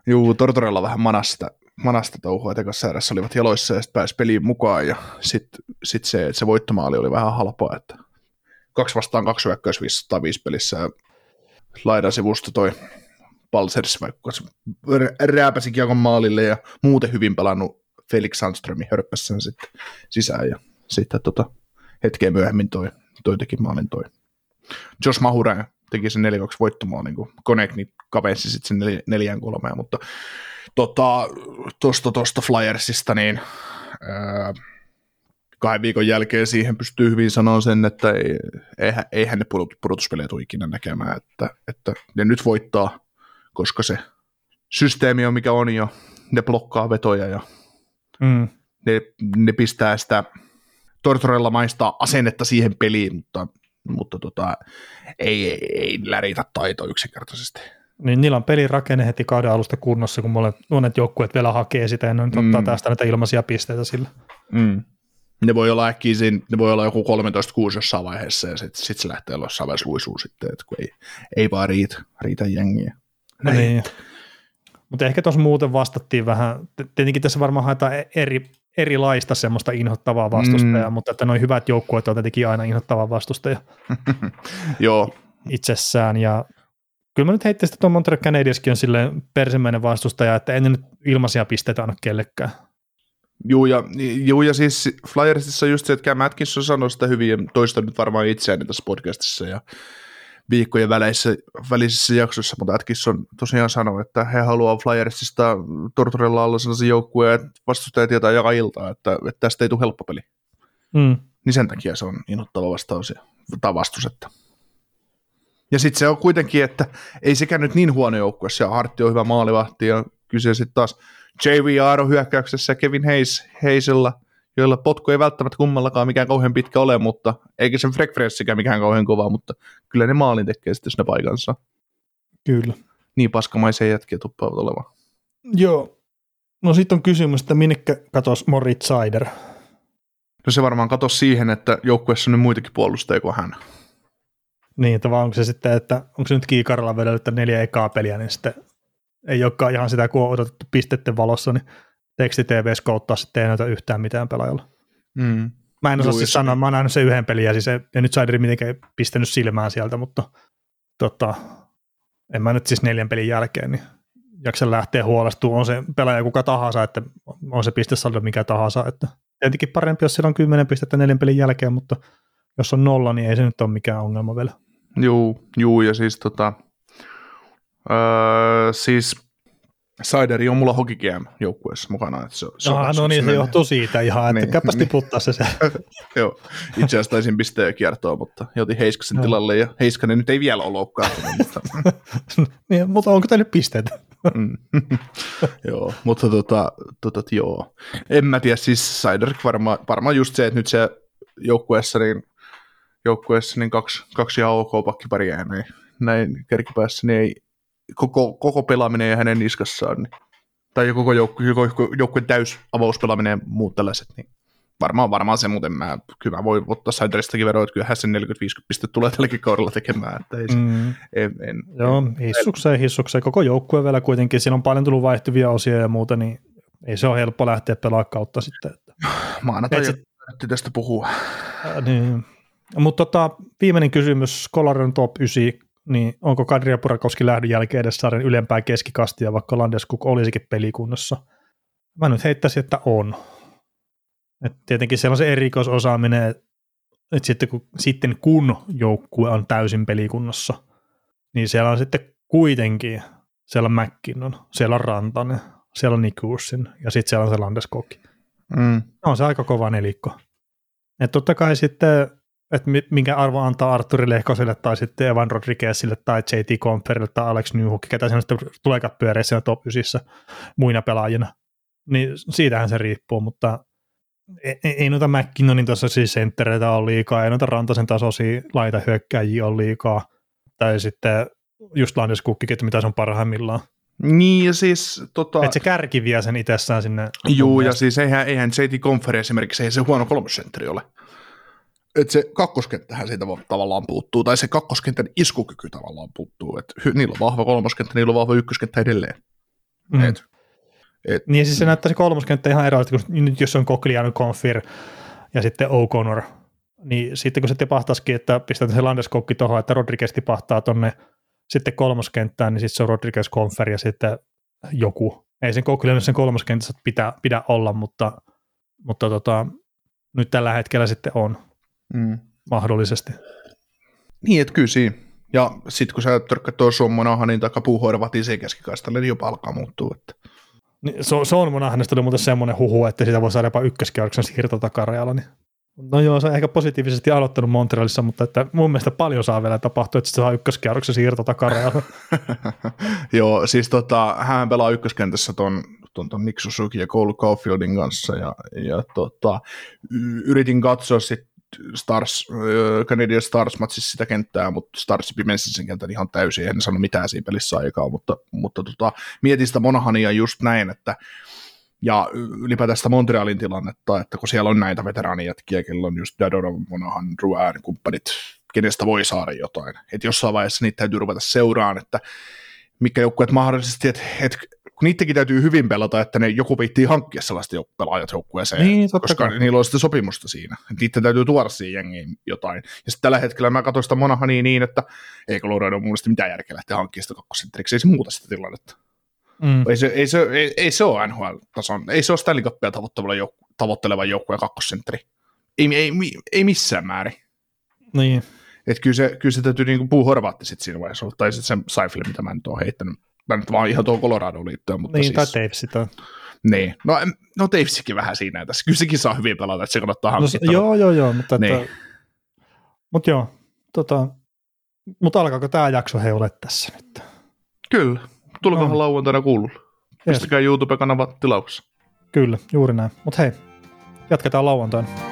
Juu, Tortorella vähän manasta, manasta touhua, että erässä olivat jaloissa ja sitten pääsi peliin mukaan ja sitten sit se, että se voittomaali oli vähän halpaa, että kaksi vastaan kaksi hyökkäys 505 pelissä ja laidan sivusta toi Balsers vaikka se rä- rääpäsi kiekon maalille ja muuten hyvin pelannut Felix Sandström hörppäsi sen sitten sisään ja sitten tota, hetkeä myöhemmin toi, toi teki maalin toi. Josh Mahuren teki sen 4-2 voittomaalin, kun Konekni kavensi sitten sen 4 3 mutta tota, tosta, tosta Flyersista, niin ää, kahden viikon jälkeen siihen pystyy hyvin sanoa sen, että ei, eihän, eihän ne pudot- pudotuspelejä tule ikinä näkemään, että, että ne nyt voittaa, koska se systeemi on mikä on jo, ne blokkaa vetoja ja Mm. ne, ne pistää sitä Tortorella maistaa asennetta siihen peliin, mutta, mutta tota, ei, ei, ei niillä riitä taito yksinkertaisesti. Niin niillä on pelin rakenne heti kauden alusta kunnossa, kun monet, monet joukkueet vielä hakee sitä ja ne nyt ottaa Mm. tästä näitä ilmaisia pisteitä sillä. Mm. Ne voi olla äkkiä siinä, ne voi olla joku 13-6 jossain vaiheessa ja sitten sit se lähtee jossain vaiheessa luisuun sitten, että kun ei, ei vaan riitä, riitä jengiä. Näin. Niin. Mutta ehkä tuossa muuten vastattiin vähän, tietenkin tässä varmaan haetaan e- eri, erilaista semmoista inhottavaa vastustajaa, mm. mutta että noin hyvät joukkueet on tietenkin aina inhottava vastustaja Joo, itsessään ja kyllä mä nyt heittäisin, että tuon Montreal Canadienskin on silleen persemmäinen vastustaja, että en nyt ilmaisia pisteitä anna kellekään. Juu ja, juu, ja siis Flyersissa just se, että Cam Atkinson sanoi sitä hyvin, ja toistan nyt varmaan itseäni tässä podcastissa ja viikkojen väleissä, välisissä jaksoissa, mutta Atkinson tosiaan sanoi, että he haluaa Flyersista Tortorella olla sellaisen joukkueen, että vastustaja tietää joka ilta, että, että tästä ei tule helppo peli. Mm. Niin sen takia se on innoittava vastaus ja, tai vastus. Että. Ja sitten se on kuitenkin, että ei sekään nyt niin huono joukkue, se Hartti on hyvä maalivahti ja kyse sitten taas JVR on hyökkäyksessä Kevin Hayes, Hayesilla, joilla potku ei välttämättä kummallakaan mikään kauhean pitkä ole, mutta eikä sen frekvenssikään mikään kauhean kova, mutta kyllä ne maalin tekee sitten siinä paikansa. Kyllä. Niin paskamaisia jätkiä tuppaavat olemaan. Joo. No sitten on kysymys, että minnekä katos Moritz Seider? No se varmaan katosi siihen, että joukkueessa on nyt muitakin puolustajia kuin hän. Niin, että vaan onko se sitten, että onko se nyt Kiikarilla vedellyt neljä ekaa peliä, niin sitten ei olekaan ihan sitä, kun on odotettu pisteiden valossa, niin teksti TV skouttaa sitten ei näytä yhtään mitään pelaajalla. Mm. Mä en osaa Juu, siis sanoa, mä oon nähnyt sen yhden pelin ja, siis ja nyt Seideri mitenkään pistänyt silmään sieltä, mutta tota, en mä nyt siis neljän pelin jälkeen niin jaksa lähteä huolestumaan, on se pelaaja kuka tahansa, että on se pistesaldo mikä tahansa, että tietenkin parempi, jos siellä on kymmenen pistettä neljän pelin jälkeen, mutta jos on nolla, niin ei se nyt ole mikään ongelma vielä. Juu, juu, ja siis tota, öö, siis Sideri on mulla Hockey joukkueessa mukana. Että se, se, No, no niin, se johtuu siitä ihan, että Niin, niin, niin. tiputtaa se se. Joo, itse asiassa taisin pisteen kiertoa, mutta jotin Heiskasen Joo. tilalle, ja Heiskanen nyt ei vielä ole loukkaantunut, mutta, niin, mutta onko teille pisteet? mm, joo, mutta tota, tota, joo. En mä tiedä, siis Sider varmaan varmaan just se, että nyt se joukkueessa, niin, joukkueessa niin kaksi, kaksi ihan ok pakkiparia näin, näin kerkipäässä, niin ei, koko, koko pelaaminen ja hänen niskassaan, niin, tai koko joukku, joukku, joukkueen täys avauspelaaminen ja muut tällaiset, niin varmaan, varmaan se muuten mä, kyllä mä voin ottaa Sideristakin veroa, että kyllähän sen 40-50 pistettä tulee tälläkin kaudella tekemään, että ei se, Mm. en, en, Joo, hissukseen, hissukseen. Koko joukkue vielä kuitenkin. Siinä on paljon tullut vaihtuvia osia ja muuta, niin ei se ole helppo lähteä pelaamaan kautta sitten. Että, maanantai sit- tästä puhua. ää, niin. Mutta tota, viimeinen kysymys, Skolarin top 9, niin onko Kadri ja Purakoski lähdön jälkeen edes sarjan ylempää keskikastia, vaikka Landeskuk olisikin pelikunnossa? Mä nyt heittäisin, että on. Et tietenkin siellä on se erikoisosaaminen, että sitten kun, sitten kun joukkue on täysin pelikunnossa, niin siellä on sitten kuitenkin, siellä on McKinnon, siellä on Rantanen, siellä on Nikursin ja sitten siellä on se Landeskog. Mm. On se aika kova nelikko. Et totta kai sitten, että mi- minkä arvo antaa Arturi Lehkoselle tai sitten Evan Rodriguezille tai JT Comferille tai Alex Newhook, ketä siinä sitten tuleekaan pyöreä siellä top 9 muina pelaajina. Niin siitähän se riippuu, mutta ei, ei noita McKinnonin tasoisia senttereitä ole liikaa, ei noita Rantasen tasoisia laitahyökkäjiä ole liikaa, tai sitten just Landeskukkikin, että mitä se on parhaimmillaan. Niin, ja siis... Tota... Että se kärki vie sen itsessään sinne. Juu, ja siis eihän, eihän JT Confer esimerkiksi, ei se huono kolmosentteri ole. Että se kakkoskenttähän siitä tavallaan puuttuu, tai se kakkoskentän iskukyky tavallaan puuttuu. Että niillä on vahva kolmoskenttä, niillä on vahva ykköskenttä edelleen. Mm. Et, et, niin siis se näyttäisi kolmoskenttä ihan erilaisesti, kun nyt jos on Cogliano, Confir ja sitten O'Connor, niin sitten kun se tipahtaisikin, että pistetään se Landeskokki tuohon, että Rodriguez tipahtaa tonne sitten kolmoskenttään, niin sitten se on Rodriguez Confer ja sitten joku. Ei sen Cogliano sen kolmoskentässä pidä, pidä olla, mutta, mutta tota, nyt tällä hetkellä sitten on mm. mahdollisesti. Niin, että kyllä siinä. Ja sitten kun sä törkkät tuo Suomonahan, niin takapuuhoidavat isä keskikaistalle, niin jopa alkaa muuttua. Että. Niin, so, Suomonahanista oli muuten semmoinen huhu, että sitä voi saada jopa ykköskierroksen siirto takarajalla. Niin. No joo, se on ehkä positiivisesti aloittanut Montrealissa, mutta että mun mielestä paljon saa vielä tapahtua, että se saa ykköskierroksen siirto takarajalla. joo, siis tota, hän pelaa ykköskentässä ton, ton, ton Nick Suzuki ja Cole Caulfieldin kanssa, ja, ja tota, yritin katsoa sitten Stars, Canadian Stars matsissa sitä kenttää, mutta Stars pimensi sen kentän ihan täysin, en sano mitään siinä pelissä aikaa, mutta, mutta tota, mietin sitä Monahania just näin, että ja ylipäätään sitä Montrealin tilannetta, että kun siellä on näitä veteraanijätkiä, kello on just Dadonov, Monahan, Drouin, kumppanit, kenestä voi saada jotain. Että jossain vaiheessa niitä täytyy ruveta seuraan, että mikä joukkueet mahdollisesti, että, että kun niidenkin täytyy hyvin pelata, että ne joku viittii hankkia sellaista pelaajat joukkueeseen, niin, koska kai. niillä on sitten sopimusta siinä. Niiden täytyy tuoda siihen jengiin jotain. Ja sitten tällä hetkellä mä katsoin sitä Monahania niin, että ei Colorado mun mielestä mitään järkeä lähteä hankkimaan sitä kakkosentteriksi, ei se muuta sitä tilannetta. Mm. Ei, se, ei, se, ei, ei se ole NHL-tason, ei se ole Stanley Cupia tavoitteleva, joukku, tavoitteleva joukkue kakkosentteri. Ei, ei, ei, missään määrin. Niin. Et kyllä, se, kyllä se täytyy niinku puu horvaatti sitten siinä vaiheessa, tai sitten sen Seifel, mitä mä nyt oon heittänyt Mä nyt vaan ihan tuohon Colorado liittyen, mutta niin, siis... tai Tavesit on. Niin, no, no Tavesikin vähän siinä tässä. Kyllä sekin saa hyvin pelata, että se kannattaa no, joo, joo, joo, mutta, niin. että, mutta joo, tota, mutta alkaako tämä jakso heille tässä nyt? Kyllä, tulkohan no. lauantaina kuululla. Pistäkää. YouTube-kanava tilauksessa. Kyllä, juuri näin. Mutta hei, jatketaan lauantaina.